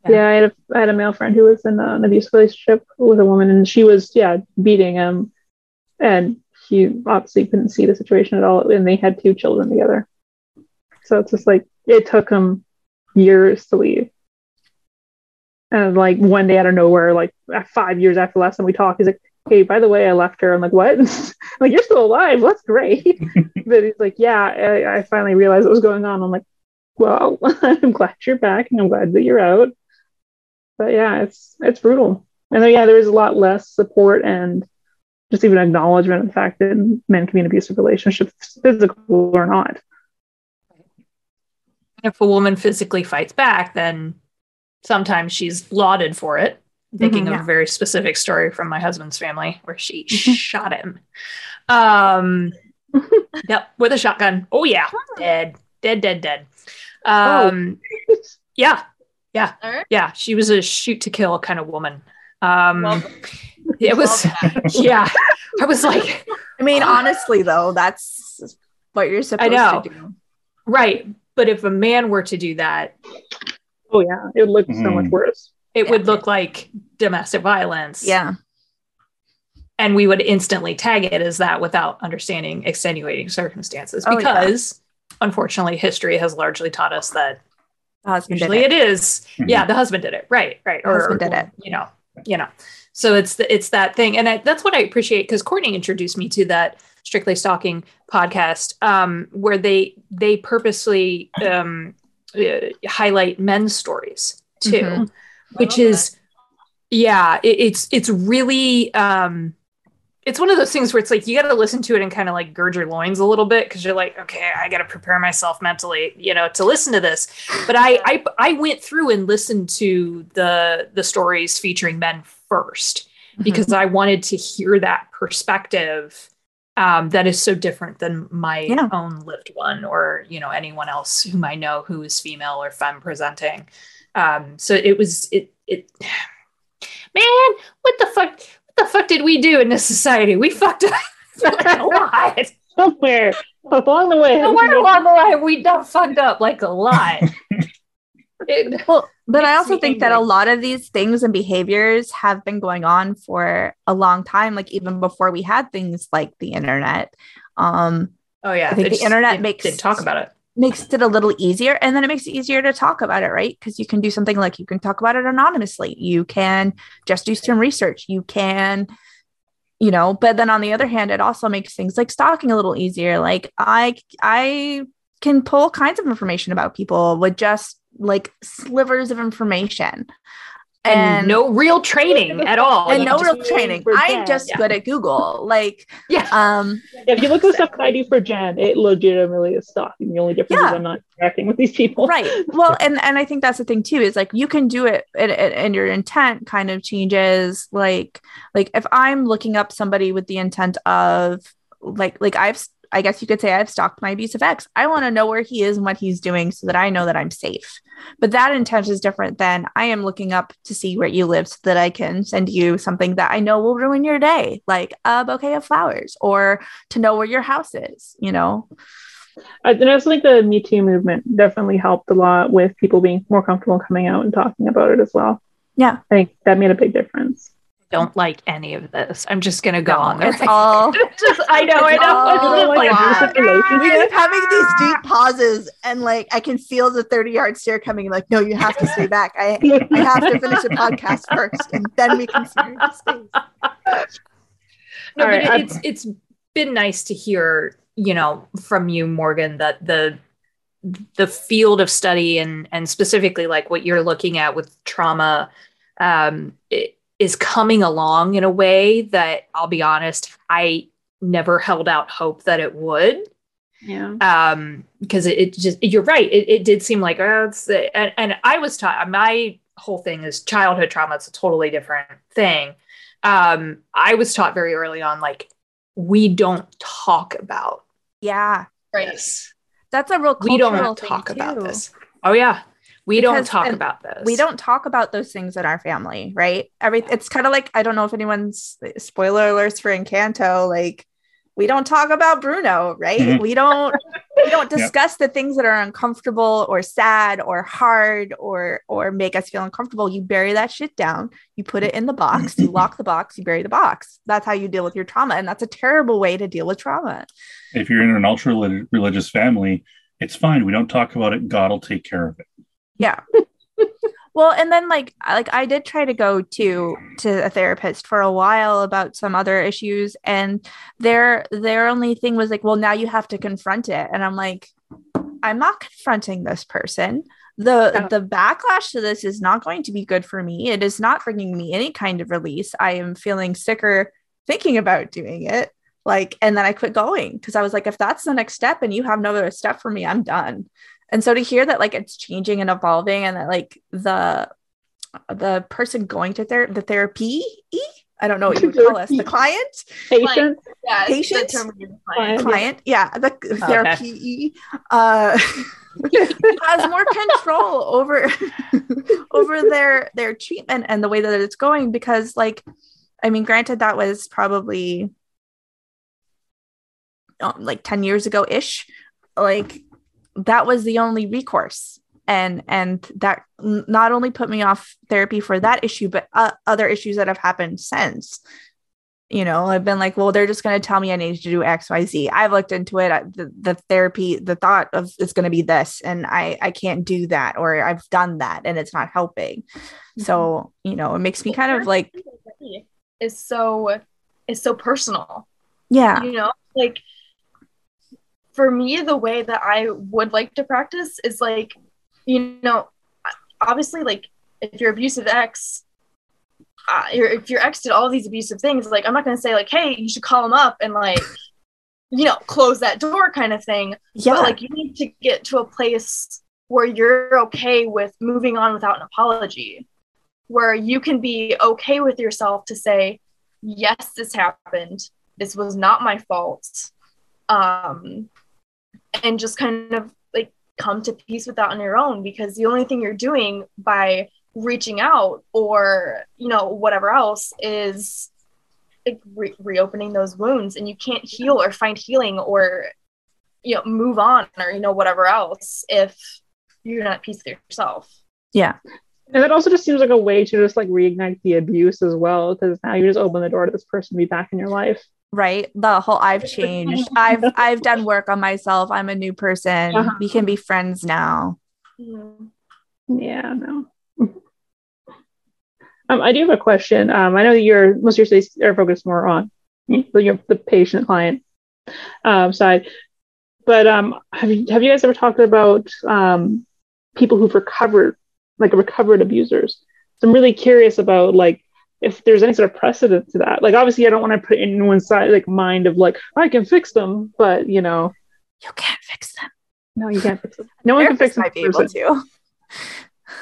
Yeah.
Yeah, I had a I had a male friend who was in an abusive relationship with a woman, and she was yeah beating him, and he obviously couldn't see the situation at all, and they had two children together. So it's just like it took him years to leave, and like one day out of nowhere, like uh, five years after the last time we talked, he's like, "Hey, by the way, I left her." I'm like, "What?" like you're still alive? That's great. but he's like, "Yeah, I, I finally realized what was going on." I'm like, "Well, I'm glad you're back, and I'm glad that you're out." but yeah, it's it's brutal. And then, yeah, there is a lot less support and just even acknowledgement of the fact that men can be in abusive relationships, physical or not.
if a woman physically fights back, then sometimes she's lauded for it. Thinking
Mhm,
of a very specific story from my husband's family where she shot him. Um, yep, with a shotgun. Oh yeah, dead, dead, dead, dead. Um, yeah, yeah,
Alright.
yeah. She was a shoot to kill kind of woman. Um,
Well,
it was, yeah. I was like,
I mean, honestly, though, that's what you're supposed to do.
right. But if a man were to do that,
Oh yeah, it would look so much
Mhm.
worse.
it
Yeah.
would look like domestic violence.
Yeah.
And we would instantly tag it as that without understanding extenuating circumstances
Oh, yeah.
because unfortunately history has largely taught us that
The husband did
usually
it.
it is.
Mhm.
Yeah, the husband did it. Right, right.
The husband did it.
You know, you know. So it's the, it's that thing. And I, that's what I appreciate because Courtney introduced me to that strictly stalking podcast um, where they they purposely um, highlight men's stories too
Mhm.
which is yeah it, it's it's really um it's one of those things where it's like you got to listen to it and kind of like gird your loins a little bit because you're like okay i got to prepare myself mentally you know to listen to this. But I, I i went through and listened to the the stories featuring men 1st because i wanted to hear that perspective um, that is so different than my
Yeah.
own lived one or you know anyone else whom i know who is female or femme presenting um, so it was it it man, what the fuck what the fuck did we do in this society? We fucked up a lot.
Somewhere along the way.
Somewhere along the way, we done fucked up like a lot. It-
Well, but I also think that a lot of these things and behaviors have been going on for a long time, like even before we had things like the internet. Um,
oh yeah,
I think the
just-
internet makes-
didn't talk about it.
makes it a little easier and then it makes it easier to talk about it right? Because you can do something like you can talk about it anonymously. You can just do some research. You can you know but then on the other hand it also makes things like stalking a little easier. Like i i can pull kinds of information about people with just like slivers of information
And, no real training at all.
and
You
no real training i'm just
yeah.
good at google like
yeah.
um
If you look at the stuff I do for Jen, it legitimately is stalking. The only difference
Yeah.
is I'm not interacting with these people.
right well and and i think that's the thing too is like you can do it and, and and your intent kind of changes like like if i'm looking up somebody with the intent of like like i've i guess you could say i've stalked my abusive ex i want to know where he is and what he's doing so that i know that i'm safe but that intent is different than i am looking up to see where you live so that i can send you something that i know will ruin your day like a bouquet of flowers or to know where your house is you know
I, and I also think the Me Too movement definitely helped a lot with people being more comfortable coming out and talking about it as well.
Yeah.
I think that made a big difference.
Don't like any of this. I'm just gonna go
No,
on there.
it's all
just, I know, I know.
all
It's just
like
like,
abusive relationships.
we keep having these deep pauses and like i can feel the 30 yard stare coming like no you have to stay back i i have to finish the podcast first and then we can see your space
no,
All
but
right,
it-
I've-
it's it's been nice to hear, you know, from you, Morgan, that the the field of study and and specifically like what you're looking at with trauma um, i- is coming along in a way that I'll be honest, I never held out hope that it would
Yeah.
um because it, it just you're right it, it did seem like oh it's the, and, and i was taught my whole thing is childhood trauma it's a totally different thing um i was taught very early on like we don't talk about
yeah
Right.
this
that's a real
we don't talk about
too.
this oh yeah we don't talk about this
we don't talk about those things in our family right every it's kind of like i don't know if anyone's spoiler alerts for encanto like we don't talk about bruno right
Mhm.
we don't we don't
Yep.
discuss the things that are uncomfortable or sad or hard or or make us feel uncomfortable you bury that shit down you put it in the box you lock the box you bury the box that's how you deal with your trauma and that's a terrible way to deal with trauma
If you're in an ultra religious family, it's fine. We don't talk about it. God will take care of it.
Yeah. Well and then like like i did try to go to to a therapist for a while about some other issues and their their only thing was like well now you have to confront it. And i'm like i'm not confronting this person. The
Yeah.
the backlash to this is not going to be good for me. It is not bringing me any kind of release. I am feeling sicker thinking about doing it. Like and then i quit going because i was like if that's the next step and you have no other step for me i'm done and so to hear that like it's changing and evolving and that like the the person going to ther- the therapy I don't know what you would call us the client
Patient.
Yeah, the
Patient?
term
Client.
client.
client yeah the therapy uh has more control over over their their treatment and the way that it's going because like i mean granted that was probably um, like 10 years ago ish like that was the only recourse. And and that not only put me off therapy for that issue but uh, other issues that have happened since. You know i've been like well they're just going to tell me i need to do xyz i've looked into it. I- the, the therapy the thought of it's going to be this and i i can't do that or i've done that and it's not helping. So you know it makes me kind of like
is so is so personal.
yeah.
You know, like for me, the way that I would like to practice is like, you know, obviously, like if your abusive ex, uh, if your ex did all these abusive things, like I'm not gonna say like, hey, you should call him up and like, you know, close that door kind of thing.
yeah
But like you need to get to a place where you're okay with moving on without an apology, where you can be okay with yourself to say, yes, this happened. This was not my fault. Um, and just kind of like come to peace with that on your own because the only thing you're doing by reaching out or, you know, whatever else is like re- reopening those wounds and you can't heal or find healing or you know move on or you know whatever else if you're not at peace with yourself
yeah
And it also just seems like a way to just like reignite the abuse as well, because now you just open the door to this person to be back in your life.
Right the whole i've changed i've i've done work on myself i'm a new person
Uh-huh.
we can be friends now
Yeah, no. um, I do have a question. Um, I know that your most of your studies are focused more on the, your, the patient client um, side, but um, have you have you guys ever talked about um, people who've recovered, like recovered abusers? So I'm really curious about like if there's any sort of precedent to that. Like obviously, I don't want to put anyone's side like mind of like I can fix them, but you know,
you can't fix them
no, you can't fix them. No one can fix
Therapists
them.
might be able to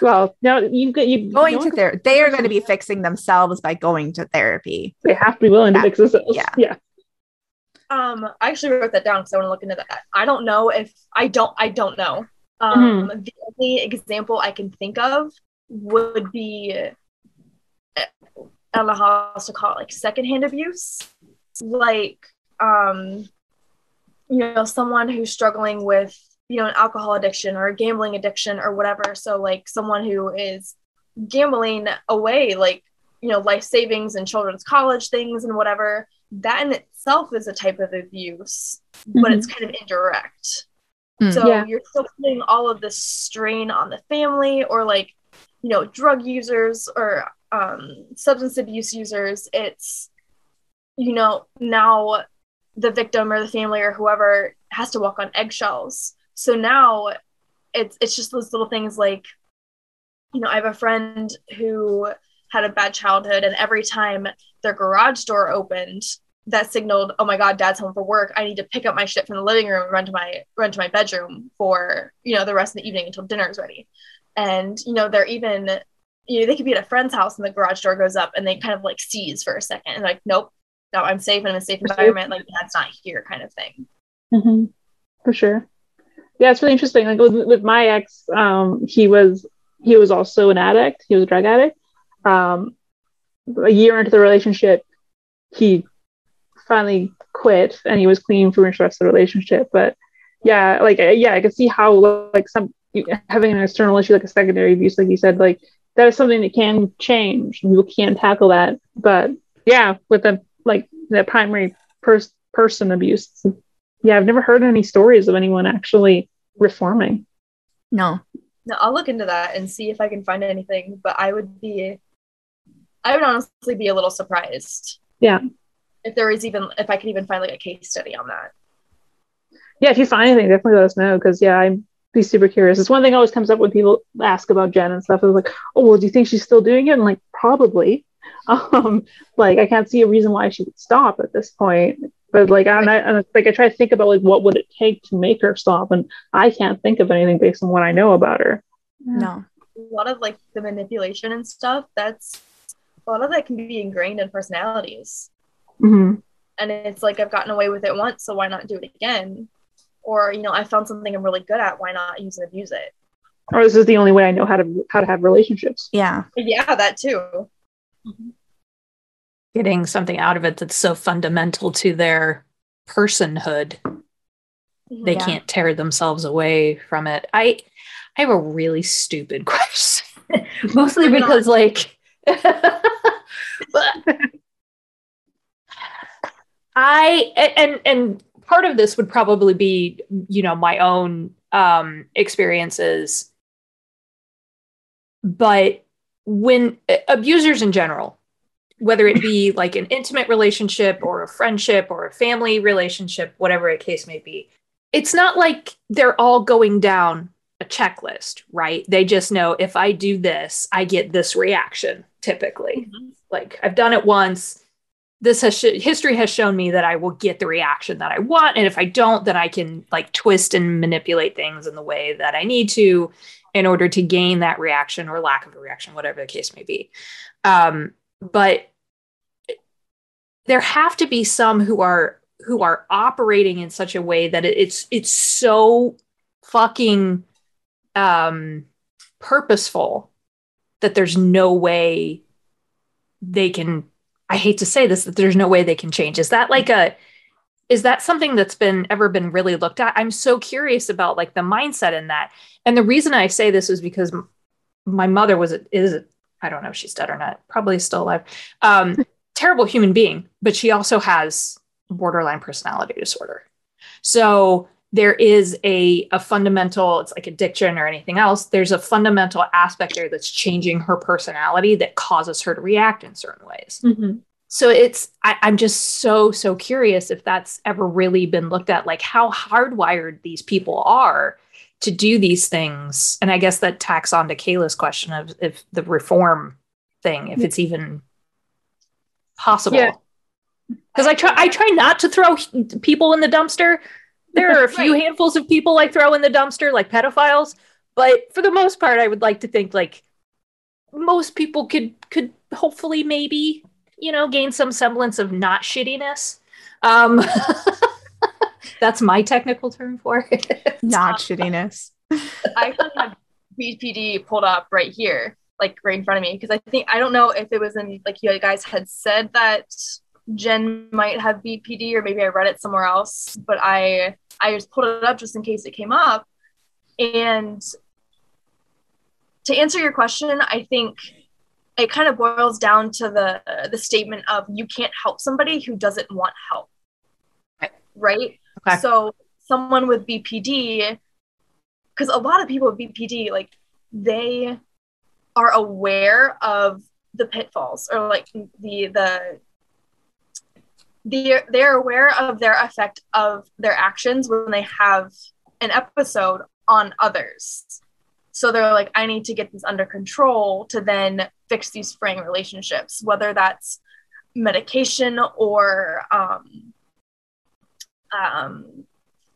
Well, now you get you
going
no
to therapy they are going to be fixing themselves by going to therapy
they have to be willing to fix themselves.
Yeah.
yeah.
um i actually wrote that down because i want to look into that i don't know if i don't i don't know um the only example i can think of would be i don't know how else to call it like secondhand abuse like um you know someone who's struggling with you know an alcohol addiction or a gambling addiction or whatever so like someone who is gambling away like you know life savings and children's college things and whatever that in itself is a type of abuse but it's kind of indirect
Mm.
so
Yeah.
you're still putting all of this strain on the family or like you know drug users or um, substance abuse users it's you know now the victim or the family or whoever has to walk on eggshells. So now it's it's just those little things like you know i have a friend who had a bad childhood and every time their garage door opened that signaled oh my god dad's home for work. I need to pick up my shit from the living room and run to my run to my bedroom for you know the rest of the evening until dinner is ready. And you know they're even you know they could be at a friend's house and the garage door goes up and they kind of like seize for a second and like nope no i'm safe and I'm in a safe environment like that's not here kind of thing
Mhm. For sure. Yeah, it's really interesting. Like with, with my ex, um, he was he was also an addict. He was a drug addict. Um, a year into the relationship, he finally quit and he was clean for the rest of the relationship. But yeah, like yeah, I can see how like some having an external issue like a secondary abuse, like you said, like that is something that can change. People can tackle that. But yeah, with the like the primary pers- person abuse, yeah, I've never heard any stories of anyone actually reforming.
no
no i'll look into that and see if i can find anything but i would be i would honestly be a little surprised
Yeah.
if there is even if i could even find like a case study on that
Yeah, if you find anything, definitely let us know because yeah, I'd be super curious. It's one thing always comes up when people ask about Jen and stuff. It's like, oh, well, do you think she's still doing it? And like, probably. Um, like I can't see a reason why she would stop at this point. But like I, I like I try to think about like what would it take to make her stop, and I can't think of anything based on what I know about her.
No.
A lot of like the manipulation and stuff. That's a lot of that can be ingrained in personalities.
Mm-hmm.
and it's like I've gotten away with it once, so why not do it again? Or you know, I found something I'm really good at. Why not use and abuse it?
Or this is the only way I know how to how to have relationships.
Yeah.
Yeah, that too.
Getting something out of it that's so fundamental to their personhood. Mm-hmm. They
Yeah.
can't tear themselves away from it. I I have a really stupid question. Mostly
Bring it on.
because like but I and and part of this would probably be, you know, my own um experiences. But when abusers in general, whether it be like an intimate relationship or a friendship or a family relationship, whatever a case may be, it's not like they're all going down a checklist, right? They just know if I do this, I get this reaction typically. Like I've done it once. This has sh- history has shown me that I will get the reaction that I want, and if I don't, then I can like twist and manipulate things in the way that I need to in order to gain that reaction or lack of a reaction, whatever the case may be. Um, but there have to be some who are who are operating in such a way that it's it's so fucking um purposeful that there's no way they can i hate to say this that there's no way they can change. Is that like a is that something that's been ever been really looked at? I'm so curious about like the mindset in that. And the reason i say this is because my mother was is i don't know if she's dead or not probably still alive um terrible human being but she also has borderline personality disorder. So there is a, a fundamental, it's like addiction or anything else. There's a fundamental aspect there that's changing her personality that causes her to react in certain ways.
Mm-hmm.
So it's, I, I'm just so, so curious if that's ever really been looked at, like how hardwired these people are to do these things. And I guess that tacks on to Kayla's question of if the reform thing, if it's even possible.
Yeah.
Because I try, I try not to throw people in the dumpster. There are a few
Right.
handfuls of people I throw in the dumpster, like pedophiles. But for the most part, I would like to think like most people could could hopefully maybe you know gain some semblance of not shittiness. Um, that's my technical term for it.
Not shittiness.
I actually have BPD pulled up right here, like right in front of me, because I think I don't know if it was in like you guys had said that Jen might have BPD, or maybe I read it somewhere else, but I I just pulled it up just in case it came up. And to answer your question, I think it kind of boils down to the the statement of you can't help somebody who doesn't want help.
Right.
Right?
Okay.
So someone with BPD because a lot of people with BPD like they are aware of the pitfalls or like the the the they're aware of their effect of their actions when they have an episode on others. So they're like, I need to get this under control to then fix these fraying relationships, whether that's medication or um, um,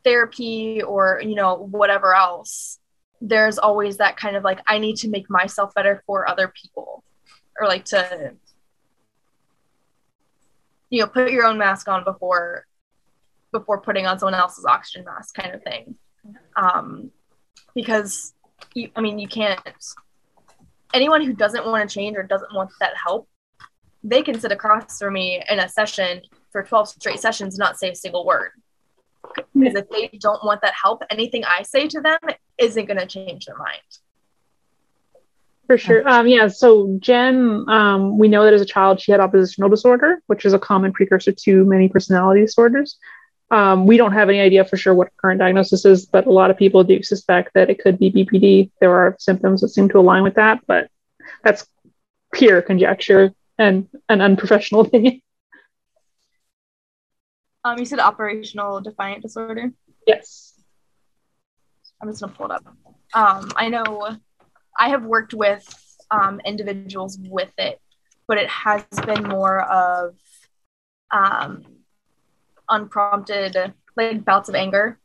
therapy or you know whatever else. There's always that kind of like, I need to make myself better for other people, or like to you know put your own mask on before before putting on someone else's oxygen mask kind of thing. Um because you, i mean you can't anyone who doesn't want to change or doesn't want that help they can sit across from me in a session for 12 straight sessions and not say a single word. Because if they don't want that help anything i say to them isn't going to change their mind
For sure. Um, yeah. So Jen, um, we know that as a child she had oppositional disorder, which is a common precursor to many personality disorders. Um, we don't have any idea for sure what her current diagnosis is, but a lot of people do suspect that it could be BPD. There are symptoms that seem to align with that, but that's pure conjecture and an unprofessional opinion.
um you said operational defiant disorder
Yes.
I'm just gonna pull it up. Um, I know I have worked with um, individuals with it, but it has been more of um, unprompted like bouts of anger,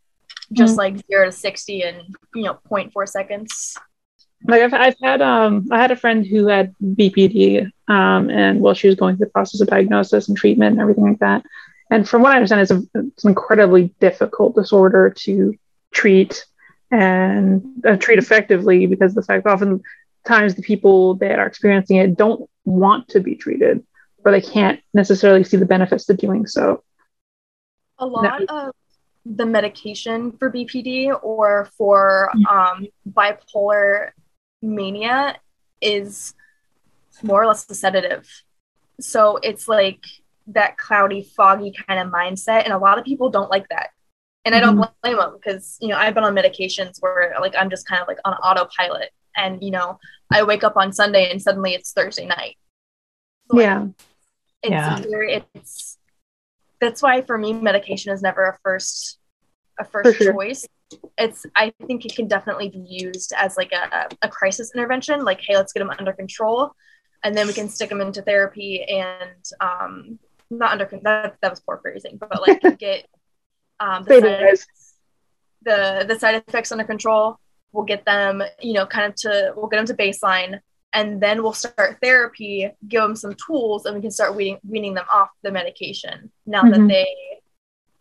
just
Mhm.
like zero to sixty in you know 0.4 seconds.
like I've, I've had um I had a friend who had BPD um and while she was going through the process of diagnosis and treatment and everything like that and from what I understand it's, a, it's an incredibly difficult disorder to treat and uh, treat effectively because the fact often times the people that are experiencing it don't want to be treated or they can't necessarily see the benefits to doing so
A lot of the medication for BPD or for um, bipolar mania is more or less a sedative. So it's like that cloudy, foggy kind of mindset, and a lot of people don't like that. And I don't blame them because you know I've been on medications where like I'm just kind of like on autopilot, and you know I wake up on Sunday and suddenly it's Thursday night. Like,
yeah
it's
Yeah.
very it's that's why for me medication is never a first a first
sure.
choice it's i think it can definitely be used as like a, a crisis intervention like hey let's get them under control and then we can stick them into therapy and um not under that, that was poor phrasing but like get um the side, effects, the the side effects under control we'll get them you know kind of to we'll get them to baseline and then we'll start therapy, give them some tools, and we can start weaning, weaning them off the medication now that
Mhm.
they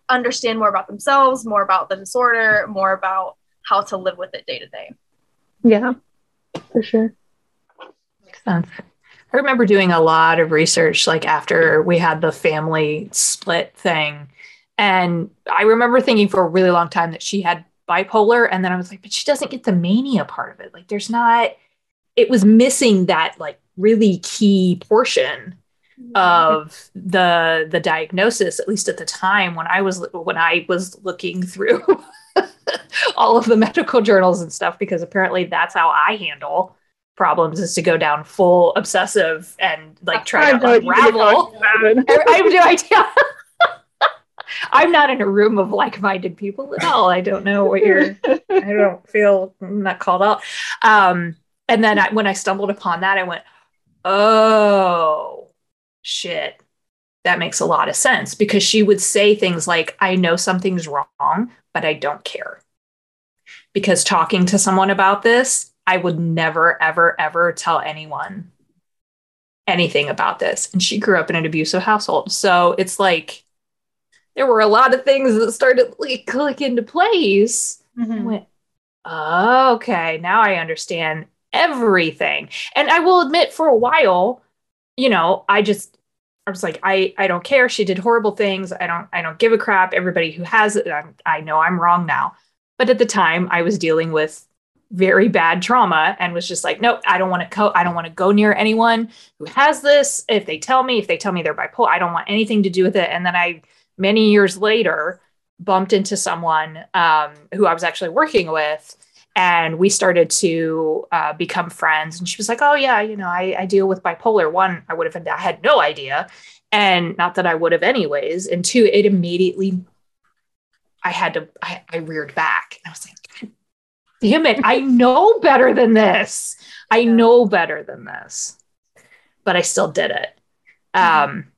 understand more about themselves, more about the disorder, more about how to live with it day to day.
yeah for sure
Makes sense. I remember doing a lot of research like after we had the family split thing. And I remember thinking for a really long time that she had bipolar. And then I was like, but she doesn't get the mania part of it. Like, there's not, it was missing that like really key portion of the the diagnosis at least at the time when i was when i was looking through all of the medical journals and stuff because apparently that's how i handle problems is to go down full obsessive and like try
I
to
know you were
unravel
talking about it.
I, I have no idea i'm not in a room of like-minded people at all i don't know what you're I don't feel I'm not called out. Um, and then I, when I stumbled upon that, I went, oh, shit. That makes a lot of sense because she would say things like, I know something's wrong, but I don't care. Because talking to someone about this, I would never, ever, ever tell anyone anything about this. And she grew up in an abusive household. So it's like there were a lot of things that started like click into place. Mm-hmm. I went, oh, okay, now I understand everything. And I will admit, for a while, you know, I just I was like, I I don't care. She did horrible things. I don't I don't give a crap. Everybody who has it, I'm, I know I'm wrong now. But at the time, I was dealing with very bad trauma and was just like, nope, I don't want to go. I don't want to go near anyone who has this. If they tell me, if they tell me they're bipolar, I don't want anything to do with it. And then I, many years later, bumped into someone um, who I was actually working with, and we started to uh, become friends. And she was like, "Oh yeah, you know, I, I deal with bipolar. One, I would have I had no idea, and not that I would have anyways. And two, it immediately, I had to, I, I reared back, and I was like, "Damn it, I know better than this. I know better than this." But I still did it. Um,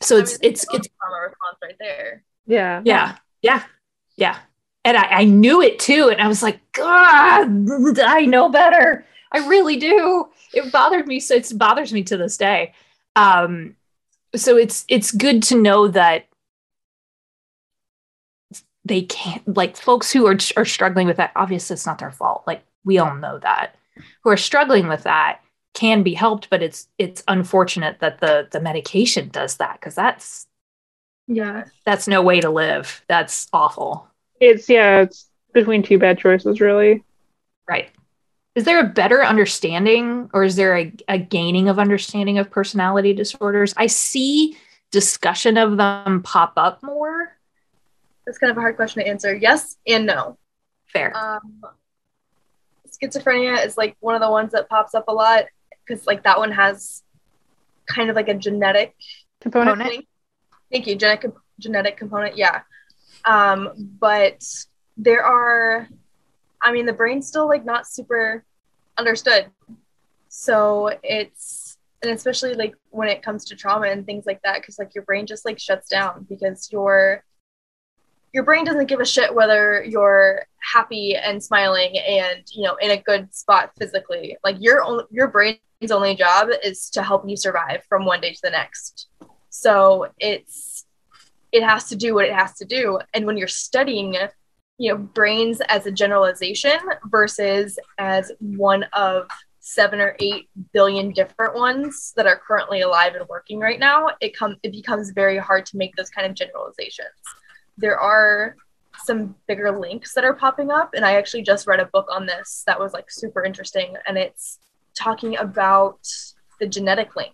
so
I
it's
mean,
it's
that's
it's
a trauma response right there.
yeah.
Yeah. Yeah. Yeah. And I, I knew it too. And i was like god i know better. I really do. It bothered me. So it bothers me to this day. Um so it's it's good to know that they can't like folks who are are struggling with that obviously it's not their fault. Like we all know that. Who are struggling with that can be helped but it's it's unfortunate that the the medication does that because that's
yeah
that's no way to live. That's awful.
it's yeah it's between two bad choices really
Right. Is there a better understanding or is there a, a gaining of understanding of personality disorders? I see discussion of them pop up more.
That's kind of a hard question to answer. Yes and no.
Fair.
Um, schizophrenia is like one of the ones that pops up a lot because like that one has kind of like a genetic
component
Component.
Thank you, genetic genetic component. Yeah, um, but there are, I mean, the brain's still like not super understood, so it's and especially like when it comes to trauma and things like that because like your brain just like shuts down because your your brain doesn't give a shit whether you're happy and smiling and you know in a good spot physically. Like your own your brain's only job is to help you survive from one day to the next. So it's it has to do what it has to do. And when you're studying you know brains as a generalization versus as one of seven or eight billion different ones that are currently alive and working right now it comes it becomes very hard to make those kind of generalizations there are some bigger links that are popping up and i actually just read a book on this that was like super interesting and it's talking about the genetic link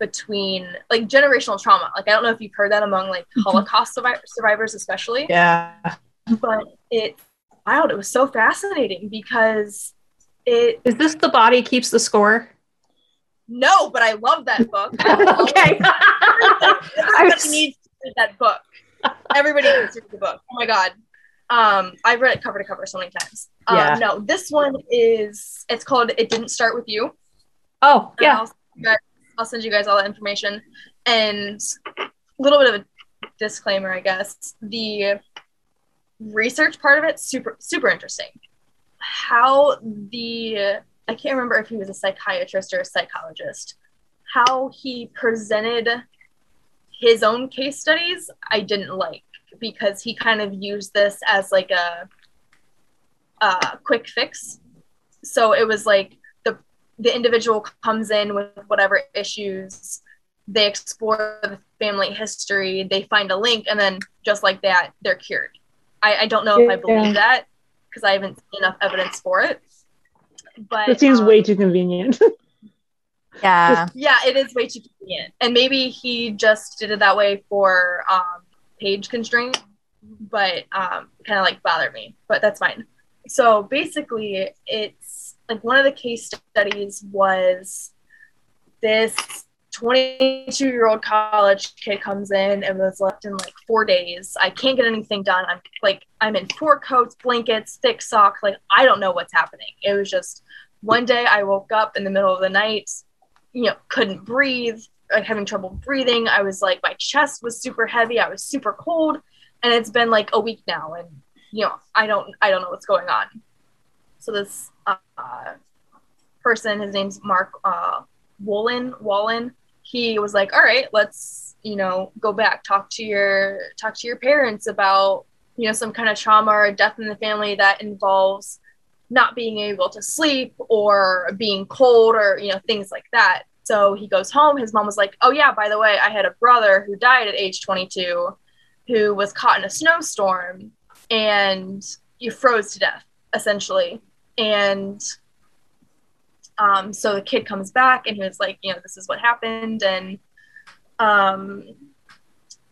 between like generational trauma like i don't know if you've heard that among like
Mm-hmm.
holocaust survivors especially
Yeah.
but it wow it was so fascinating because it
Is this the body keeps the score?
no but i love that book
okay.
everybody needs to read that book everybody needs to read the book. Oh my god. Um i've read it cover to cover so many times. Um,
Yeah.
no this one is it's called it didn't start with you.
Oh, yeah.
I'll, send you guys- I'll send you guys all that information. And a little bit of a disclaimer i guess. The research part of it super super interesting. How the i can't remember if he was a psychiatrist or a psychologist. How he presented his own case studies i didn't like because he kind of used this as like a, a quick fix. So it was like the the individual comes in with whatever issues they explore the family history they find a link and then just like that they're cured. I, I don't know if i believe that because i haven't seen enough evidence for it but
It seems
um,
way too convenient.
Yeah.
yeah it is way too convenient. And maybe he just did it that way for um page constraint but um kind of like bothered me but that's fine. So basically it's like one of the case studies was this 22 year old college kid comes in and was left in like four days. I can't get anything done. I'm like i'm in four coats blankets thick socks like i don't know what's happening. It was just one day i woke up in the middle of the night you know couldn't breathe like having trouble breathing. I was like my chest was super heavy. I was super cold. And it's been like a week now. And you know i don't i don't know what's going on. So this uh, person his name's mark uh, Wolynn Wallen he was like all right let's you know go back. Talk to your talk to your parents about you know some kind of trauma or death in the family that involves not being able to sleep or being cold or you know things like that. So he goes home. His mom was like oh yeah by the way i had a brother who died at age 22 who was caught in a snowstorm and you froze to death essentially. And um, so the kid comes back and he was like you know this is what happened. And um,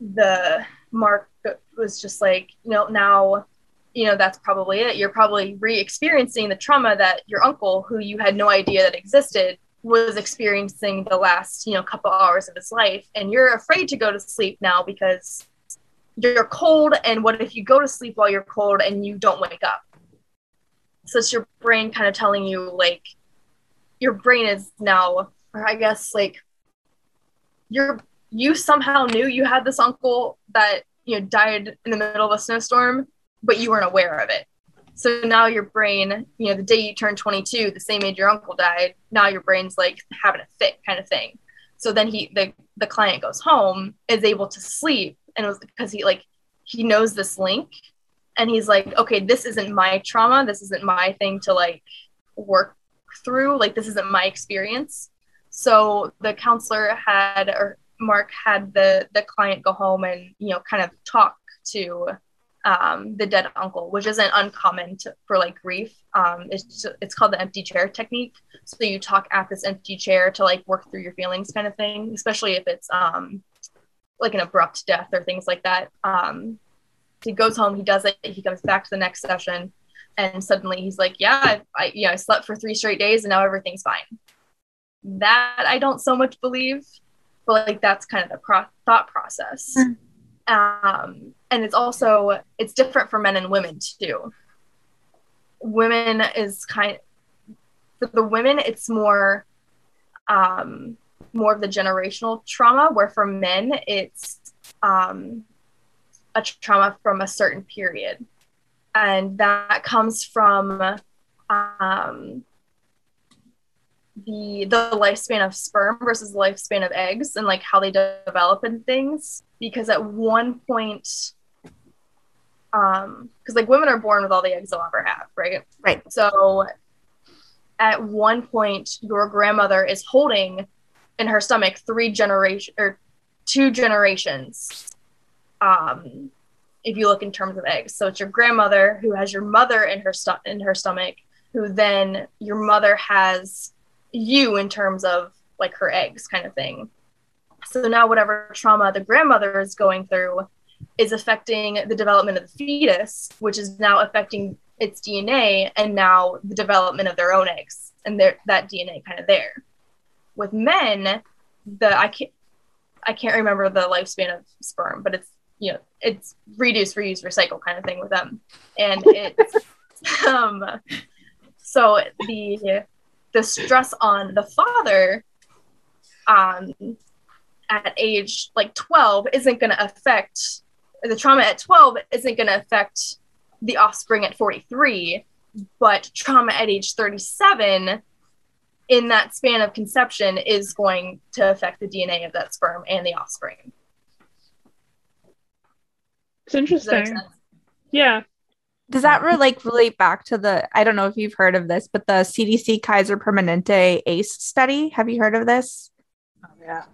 the mark was just like you know now you know that's probably it. You're probably re-experiencing the trauma that your uncle who you had no idea that existed was experiencing the last you know couple hours of his life. And you're afraid to go to sleep now because you're cold. And what if you go to sleep while you're cold and you don't wake up? So it's your brain kind of telling you like your brain is now or i guess like you're you somehow knew you had this uncle that you know died in the middle of a snowstorm but you weren't aware of it. So now your brain you know the day you turn 22 the same age your uncle died now your brain's like having a fit kind of thing. So then he the, the client goes home is able to sleep and it was because he like he knows this link and he's like okay this isn't my trauma this isn't my thing to like work through like this isn't my experience. So the counselor had or mark had the the client go home and you know kind of talk to um, the dead uncle which isn't uncommon to, for like grief. Um, it's it's called the empty chair technique. So you talk at this empty chair to like work through your feelings kind of thing especially if it's um like an abrupt death or things like that. Um he goes home he does it he comes back to the next session and suddenly he's like yeah I, I you know i slept for three straight days and now everything's fine. That i don't so much believe but like that's kind of the pro- thought process. Um and it's also it's different for men and women too women is kind for the women it's more um, more of the generational trauma, where for men, it's um, a trauma from a certain period. And that comes from um, the the lifespan of sperm versus the lifespan of eggs and like how they develop and things because at one point um because like women are born with all the eggs they'll ever have right?
Right.
so at one point your grandmother is holding in her stomach three generation or two generations um if you look in terms of eggs. So it's your grandmother who has your mother in her stu- in her stomach who then your mother has you in terms of like her eggs kind of thing. So now whatever trauma the grandmother is going through is affecting the development of the fetus which is now affecting its dna and now the development of their own eggs and their, that dna kind of there. With men the i can't i can't remember the lifespan of sperm but it's you know it's reduce reuse recycle kind of thing with them. And it's um so the the stress on the father um at age like 12 isn't going to affect the trauma at 12 isn't going to affect the offspring at 43 but trauma at age 37 in that span of conception is going to affect the dna of that sperm and the offspring
It's
Does that make
interesting.
sense?
Yeah.
Does that re- like relate back to the? I don't know if you've heard of this, but the CDC Kaiser Permanente ACE study. Have you heard of this?
Oh, yeah.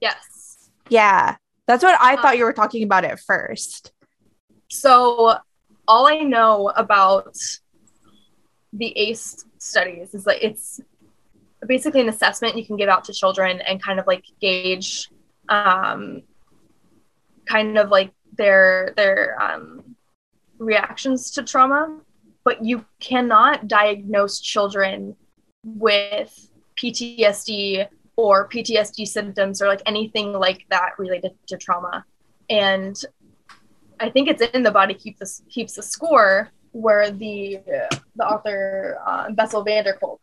yes
Yeah, that's what I thought you were talking about at first.
So all I know about the ACE studies is that it's basically an assessment you can give out to children and kind of like gauge um, kind of like their their um, reactions to trauma, but you cannot diagnose children with PTSD or PTSD symptoms or like anything like that related to trauma. And I think it's in the body keeps the keeps the score where the the author uh, Bessel van der Kolk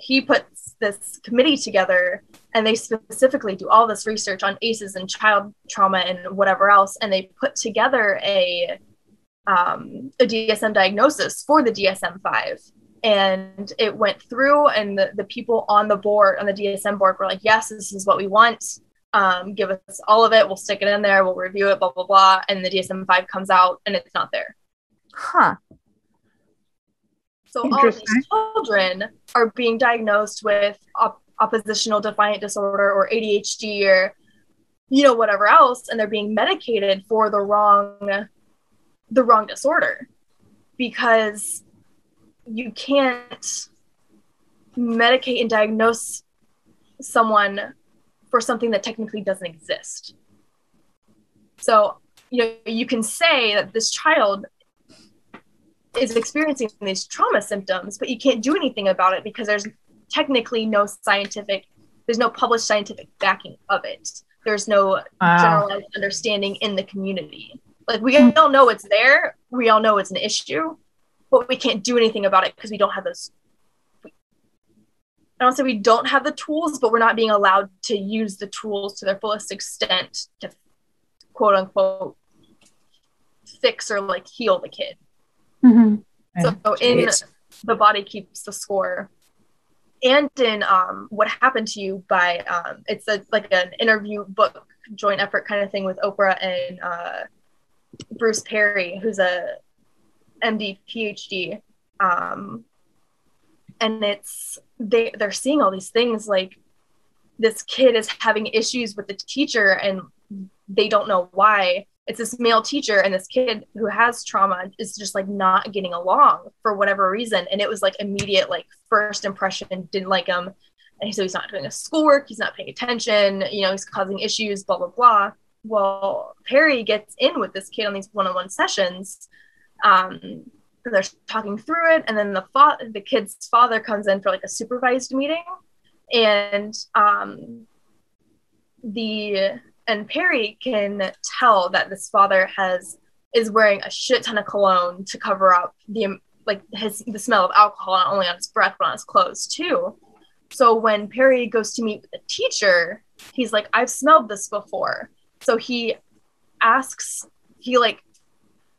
he puts this committee together and they specifically do all this research on ACEs and child trauma and whatever else and they put together a um, a DSM diagnosis for the DSM five and it went through and the, the people on the board on the DSM board were like yes this is what we want. Um, give us all of it. We'll stick it in there. We'll review it blah blah blah. And the DSM five comes out and it's not there.
Huh.
so all these children are being diagnosed with op- oppositional defiant disorder or ADHD or you know whatever else and they're being medicated for the wrong the wrong disorder. Because you can't medicate and diagnose someone for something that technically doesn't exist. So, you know, you can say that this child is experiencing these trauma symptoms, but you can't do anything about it because there's technically no scientific, there's no published scientific backing of it. There's no
Wow.
generalized understanding in the community. Like we all know it's there, we all know it's an issue, but we can't do anything about it because we don't have those. I don't say we don't have the tools, but we're not being allowed to use the tools to their fullest extent to quote unquote fix or like heal the kid.
Mhm.
So in the body keeps the score. And in um, what happened to you by um, it's a like an interview book joint effort kind of thing with Oprah and uh, Bruce Perry, who's a MD PhD. Um, and it's they they're seeing all these things like this kid is having issues with the teacher and they don't know why. It's this male teacher and this kid who has trauma is just like not getting along for whatever reason. And it was like immediate like first impression didn't like him. And so he's not doing his schoolwork he's not paying attention you know he's causing issues blah blah blah. Well perry gets in with this kid on these one-on-one sessions um they're talking through it and then the fa- the kid's father comes in for like a supervised meeting and um the and Perry can tell that this father has is wearing a shit ton of cologne to cover up the like his the smell of alcohol not only on his breath but on his clothes too. So when Perry goes to meet with the teacher, he's like, I've smelled this before. So he asks, he like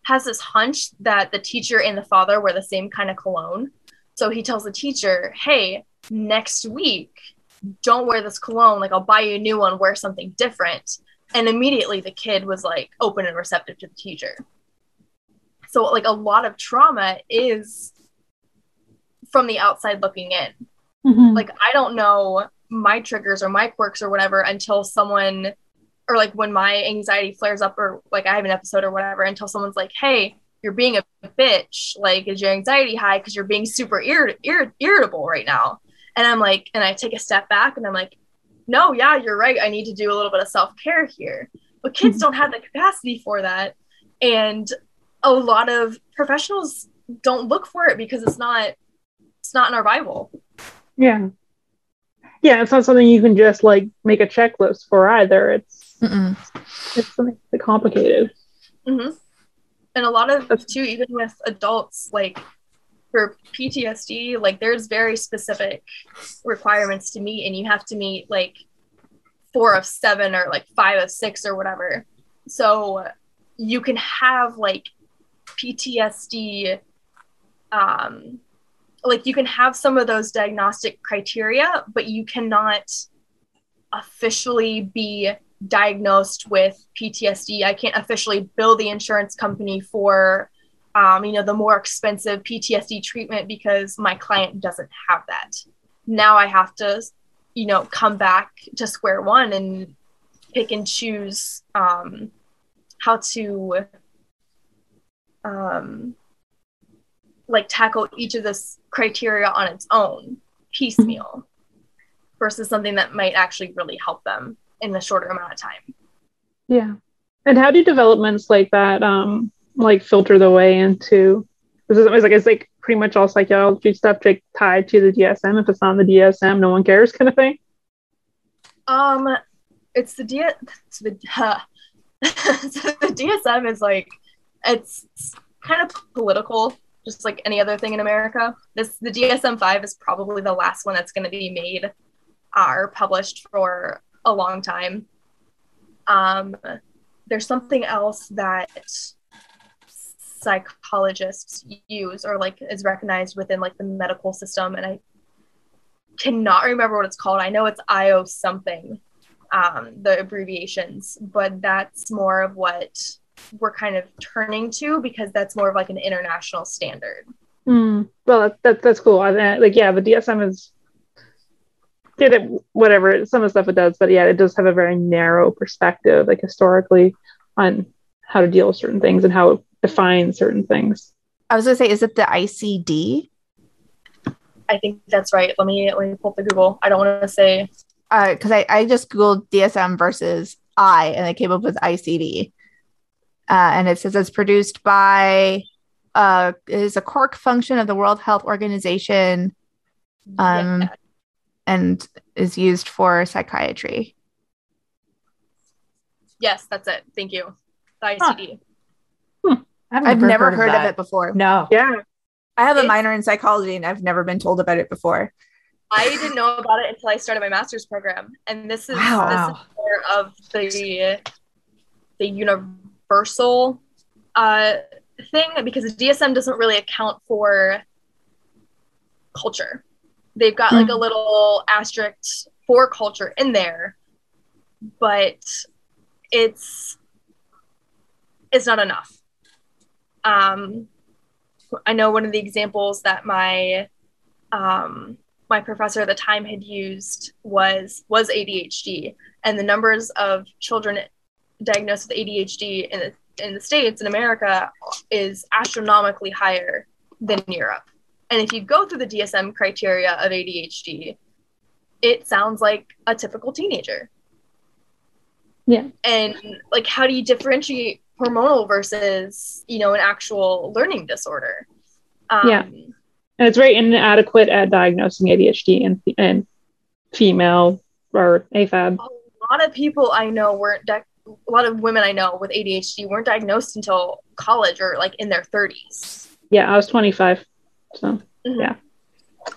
has this hunch that the teacher and the father wear the same kind of cologne. So he tells the teacher, Hey, next week, don't wear this cologne. Like, I'll buy you a new one, wear something different. And immediately the kid was like open and receptive to the teacher. So, like, a lot of trauma is from the outside looking in.
Mhm.
Like, I don't know my triggers or my quirks or whatever until someone, or like when my anxiety flares up, or like I have an episode or whatever, until someone's like, hey, you're being a bitch. Like, is your anxiety high because you're being super irrit- irrit- irritable right now? And I'm like, and I take a step back and I'm like, no, yeah, you're right. I need to do a little bit of self care here. But kids mm-hmm. don't have the capacity for that. And a lot of professionals don't look for it because it's not it's not in our Bible.
yeah. Yeah, it's not something you can just like make a checklist for either. It's
Mm-mm.
it's something really complicated.
hmm And a lot of
That's-
too, even with adults, like for PTSD, like there's very specific requirements to meet, and you have to meet like four of seven or like five of six or whatever. So you can have like PTSD, um, like you can have some of those diagnostic criteria, but you cannot officially be diagnosed with PTSD. I can't officially bill the insurance company for, um, you know, the more expensive PTSD treatment because my client doesn't have that. Now I have to, you know, come back to square one and pick and choose um, how to, um, like tackle each of this criteria on its own piecemeal versus something that might actually really help them in a shorter amount of time.
Yeah. And how do developments like that um like filter the way into this is it's like it's like pretty much all psychology stuff like tied to the DSM. If it's not the DSM, no one cares kind of thing.
Um, it's the D. It's the, uh, so the DSM is like it's kind of political, just like any other thing in America. This the DSM five is probably the last one that's going to be made uh, or published for a long time. Um, there's something else that psychologists use or like is recognized within like the medical system and i cannot remember what it's called i know it's io something um, the abbreviations but that's more of what we're kind of turning to because that's more of like an international standard
Hmm. Well, that, that that's cool. I like, yeah, the DSM is did it whatever some of the stuff it does, but yeah, it does have a very narrow perspective, like historically, on how to deal with certain things and how it defines certain things.
I was gonna say, is it the ICD?
i think that's right let me let me pull up the google i don't want to say
Because I, I just googled DSM versus I, and it came up with ICD, uh, and it says it's produced by uh, it is a core function of the World Health Organization, um,
yeah.
And is used for psychiatry.
yes that's it thank you the
Huh.
icd
I've never heard, of,
that.
it before.
No.
Yeah,
I have a
It's-
minor in psychology, and I've never been told about it before.
I didn't know about it until I started my master's program, and this is
Wow.
this is more of the the universal uh, thing because the DSM doesn't really account for culture. They've got like a little asterisk for culture in there, but it's it's not enough. Um, I know one of the examples that my um, my professor at the time had used was was ADHD, and the numbers of children diagnosed with ADHD in the in the states in America is astronomically higher than Europe. And if you go through the DSM criteria of ADHD, it sounds like a typical teenager.
Yeah.
And like, how do you differentiate hormonal versus you know an actual learning disorder? Um,
Yeah. and it's very inadequate at diagnosing ADHD and and female or AFAB.
a lot of people I know weren't di- a lot of women I know with ADHD weren't diagnosed until college or like in their 30s.
Yeah, I was 25, so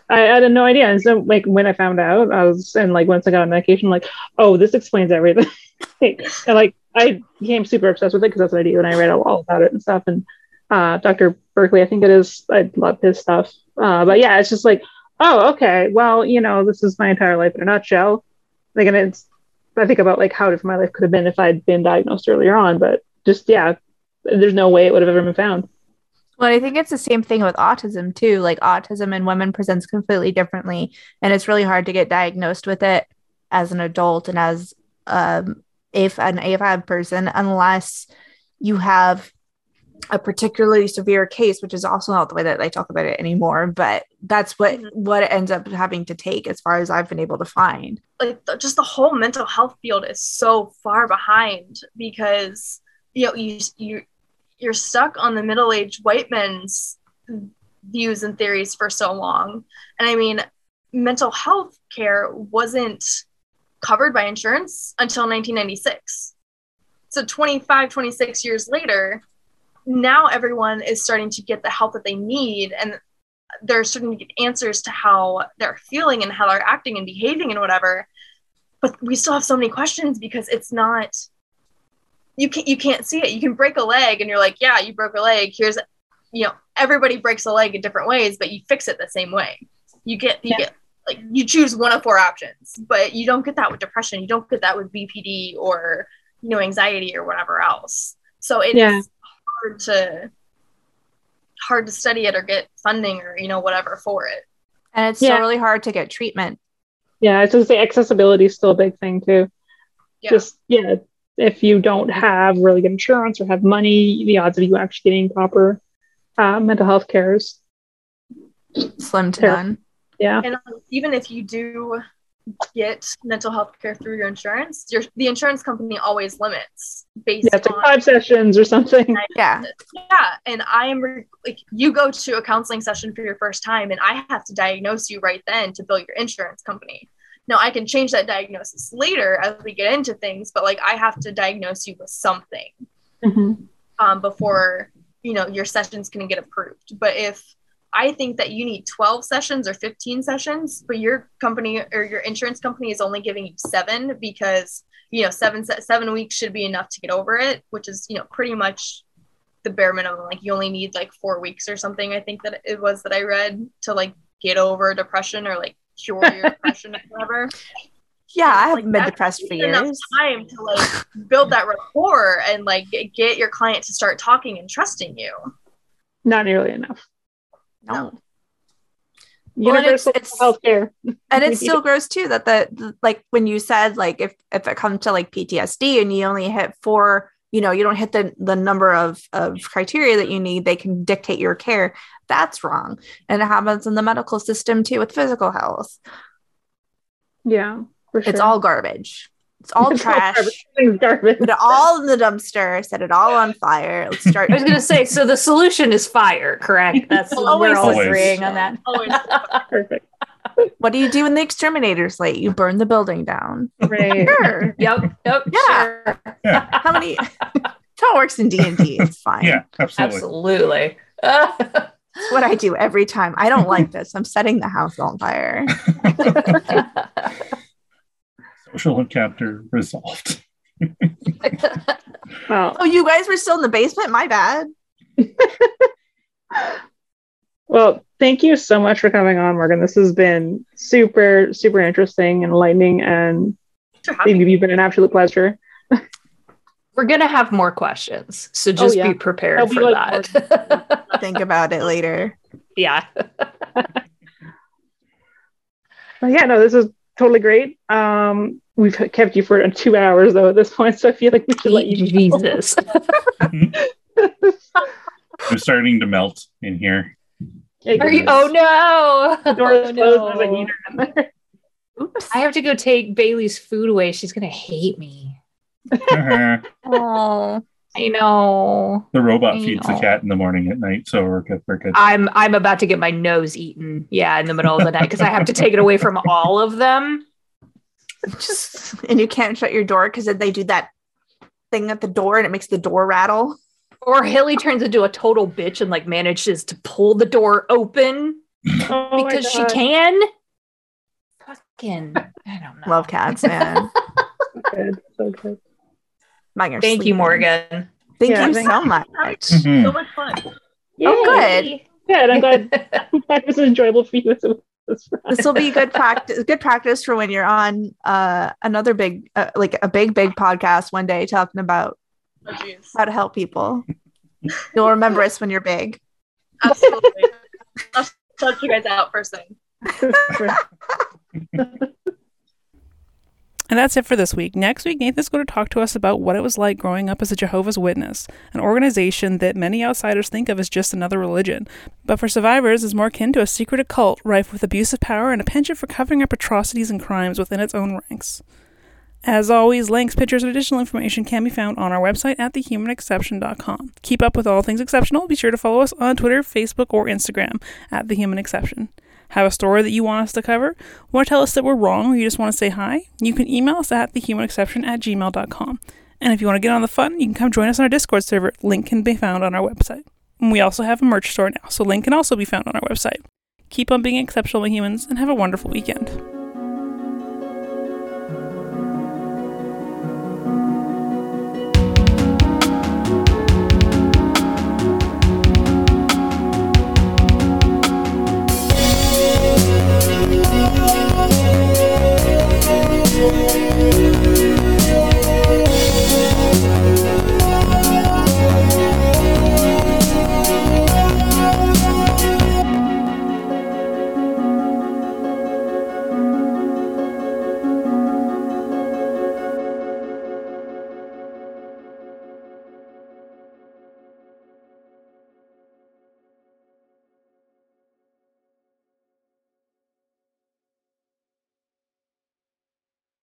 I, I had no idea. And so, like, when I found out, I was, and like, once I got on medication, like, oh, this explains everything. and like, I became super obsessed with it because that's what I do, and I read all about it and stuff. And uh, Dr. Barkley, I think it is. I love his stuff. Uh, but yeah, it's just like, oh, okay, well, you know, this is my entire life in a nutshell. Like, and it's, I think about like how different my life could have been if I'd been diagnosed earlier on. But just yeah, there's no way it would have ever been found.
Well, I think it's the same thing with autism too. Like autism in women presents completely differently, and it's really hard to get diagnosed with it as an adult and as um, if an AFAB person unless you have a particularly severe case, which is also not the way that I talk about it anymore. But that's what mm-hmm. what it ends up having to take, as far as I've been able to find.
Like the, just the whole mental health field is so far behind because you know you you you're stuck on the middle-aged white men's views and theories for so long. And I mean, mental health care wasn't covered by insurance until 1996. So 25, 26 years later, now everyone is starting to get the help that they need and they're starting to get answers to how they're feeling and how they're acting and behaving and whatever. But we still have so many questions because it's not you can't you can't see it. You can break a leg and you're like, yeah, you broke a leg. Here's you know, everybody breaks a leg in different ways, but you fix it the same way. You get you yeah. get like you choose one of four options, but you don't get that with depression. You don't get that with BPD or you know anxiety or whatever else. So it yeah. is hard to hard to study it or get funding or you know whatever for it.
And it's yeah. still really hard to get treatment.
Yeah, I was gonna say accessibility is still a big thing too. Yeah. Just yeah, if you don't have really good insurance or have money, the odds of you actually getting proper uh, mental health care is
slim to none.
Yeah.
And um, even if you do get mental health care through your insurance, your the insurance company always limits based
yeah, on five sessions or something.
Yeah.
Yeah. And I am re- like you go to a counseling session for your first time and I have to diagnose you right then to bill your insurance company. Now I can change that diagnosis later as we get into things, but like I have to diagnose you with something mm-hmm. um, before you know your sessions can get approved. But if I think that you need 12 sessions or 15 sessions, but your company or your insurance company is only giving you seven because you know seven seven weeks should be enough to get over it, which is you know pretty much the bare minimum. Like you only need like four weeks or something. I think that it was that I read to like get over depression or like cure your depression or whatever.
Yeah, I haven't like, been depressed for years.
Enough time to like build that rapport and like get your client to start talking and trusting you.
Not nearly enough.
No.
Universal it's, it's, healthcare,
and it still grows too. That the, the like when you said like if if it comes to like PTSD and you only hit four you know you don't hit the the number of of criteria that you need they can dictate your care that's wrong and it happens in the medical system too with physical health
yeah
sure. it's all garbage it's all it's trash.
All garbage.
Put it all in the dumpster. Set it all on fire. Let's start.
I was going to say, so the solution is fire, correct? That's always, we're all agreeing on that. Always.
Perfect.
What do you do when the exterminator's late? You burn the building down.
Right.
Sure. Yep. Yep.
Yeah.
Sure.
yeah. How many? How it works in D and D. It's fine.
Yeah, absolutely.
Absolutely.
It's what I do every time. I don't like this. I'm setting the house on fire.
social encounter resolved.
oh. oh, you guys were still in the basement? My bad.
Well, thank you so much for coming on, Morgan. This has been super, super interesting, and enlightening, and you've been an absolute pleasure.
We're gonna have more questions, so oh, just oh, yeah. be prepared for be like that.
Think about it later.
Yeah.
but yeah, no, this is totally great. Um, we've kept you for two hours though at this point, so I feel like we should let you.
Jesus.
I'm starting to melt in here.
Are you? Oh no!
The door is oh, closed. No. heater in there.
Oops! I have to go take Bailey's food away. She's gonna hate me. uh-huh. oh. I know.
The robot I feeds know. the cat in the morning at night, so we're good. We're good.
I'm I'm about to get my nose eaten. Yeah, in the middle of the night because I have to take it away from all of them.
Just and you can't shut your door because they do that thing at the door and it makes the door rattle.
Or Haley turns into a total bitch and like manages to pull the door open
Oh
because she can. Fucking, I don't know.
Love cats, man.
So good. So good.
Mine are
Thank you. Morgan.
Thank
Yeah,
you
thank
so much.
Mhm.
So much fun.
Oh, good.
Yay. Good. I'm glad that was enjoyable for you. as it was for us.
This will be good practice. Good practice for when you're on uh, another big, uh, like a big, big podcast one day talking about
Oh, jeez.
how to help people. You'll remember us when you're big.
Absolutely. I'll shout you guys out first thing.
And that's it for this week. Next week, Nathan's going to talk to us about what it was like growing up as a Jehovah's Witness, an organization that many outsiders think of as just another religion, but for survivors is more akin to a secret occult rife with abuse of power and a penchant for covering up atrocities and crimes within its own ranks. As always, links, pictures, and additional information can be found on our website at thehumanexception.com. Keep up with all things exceptional. Be sure to follow us on Twitter, Facebook, or Instagram at The Human Exception. Have a story that you want us to cover? Want to tell us that we're wrong or you just want to say hi? You can email us at thehumanexception at gmail.com. And if you want to get on the fun, you can come join us on our Discord server. Link can be found on our website. And we also have a merch store now, so link can also be found on our website. Keep on being exceptional, humans, and have a wonderful weekend.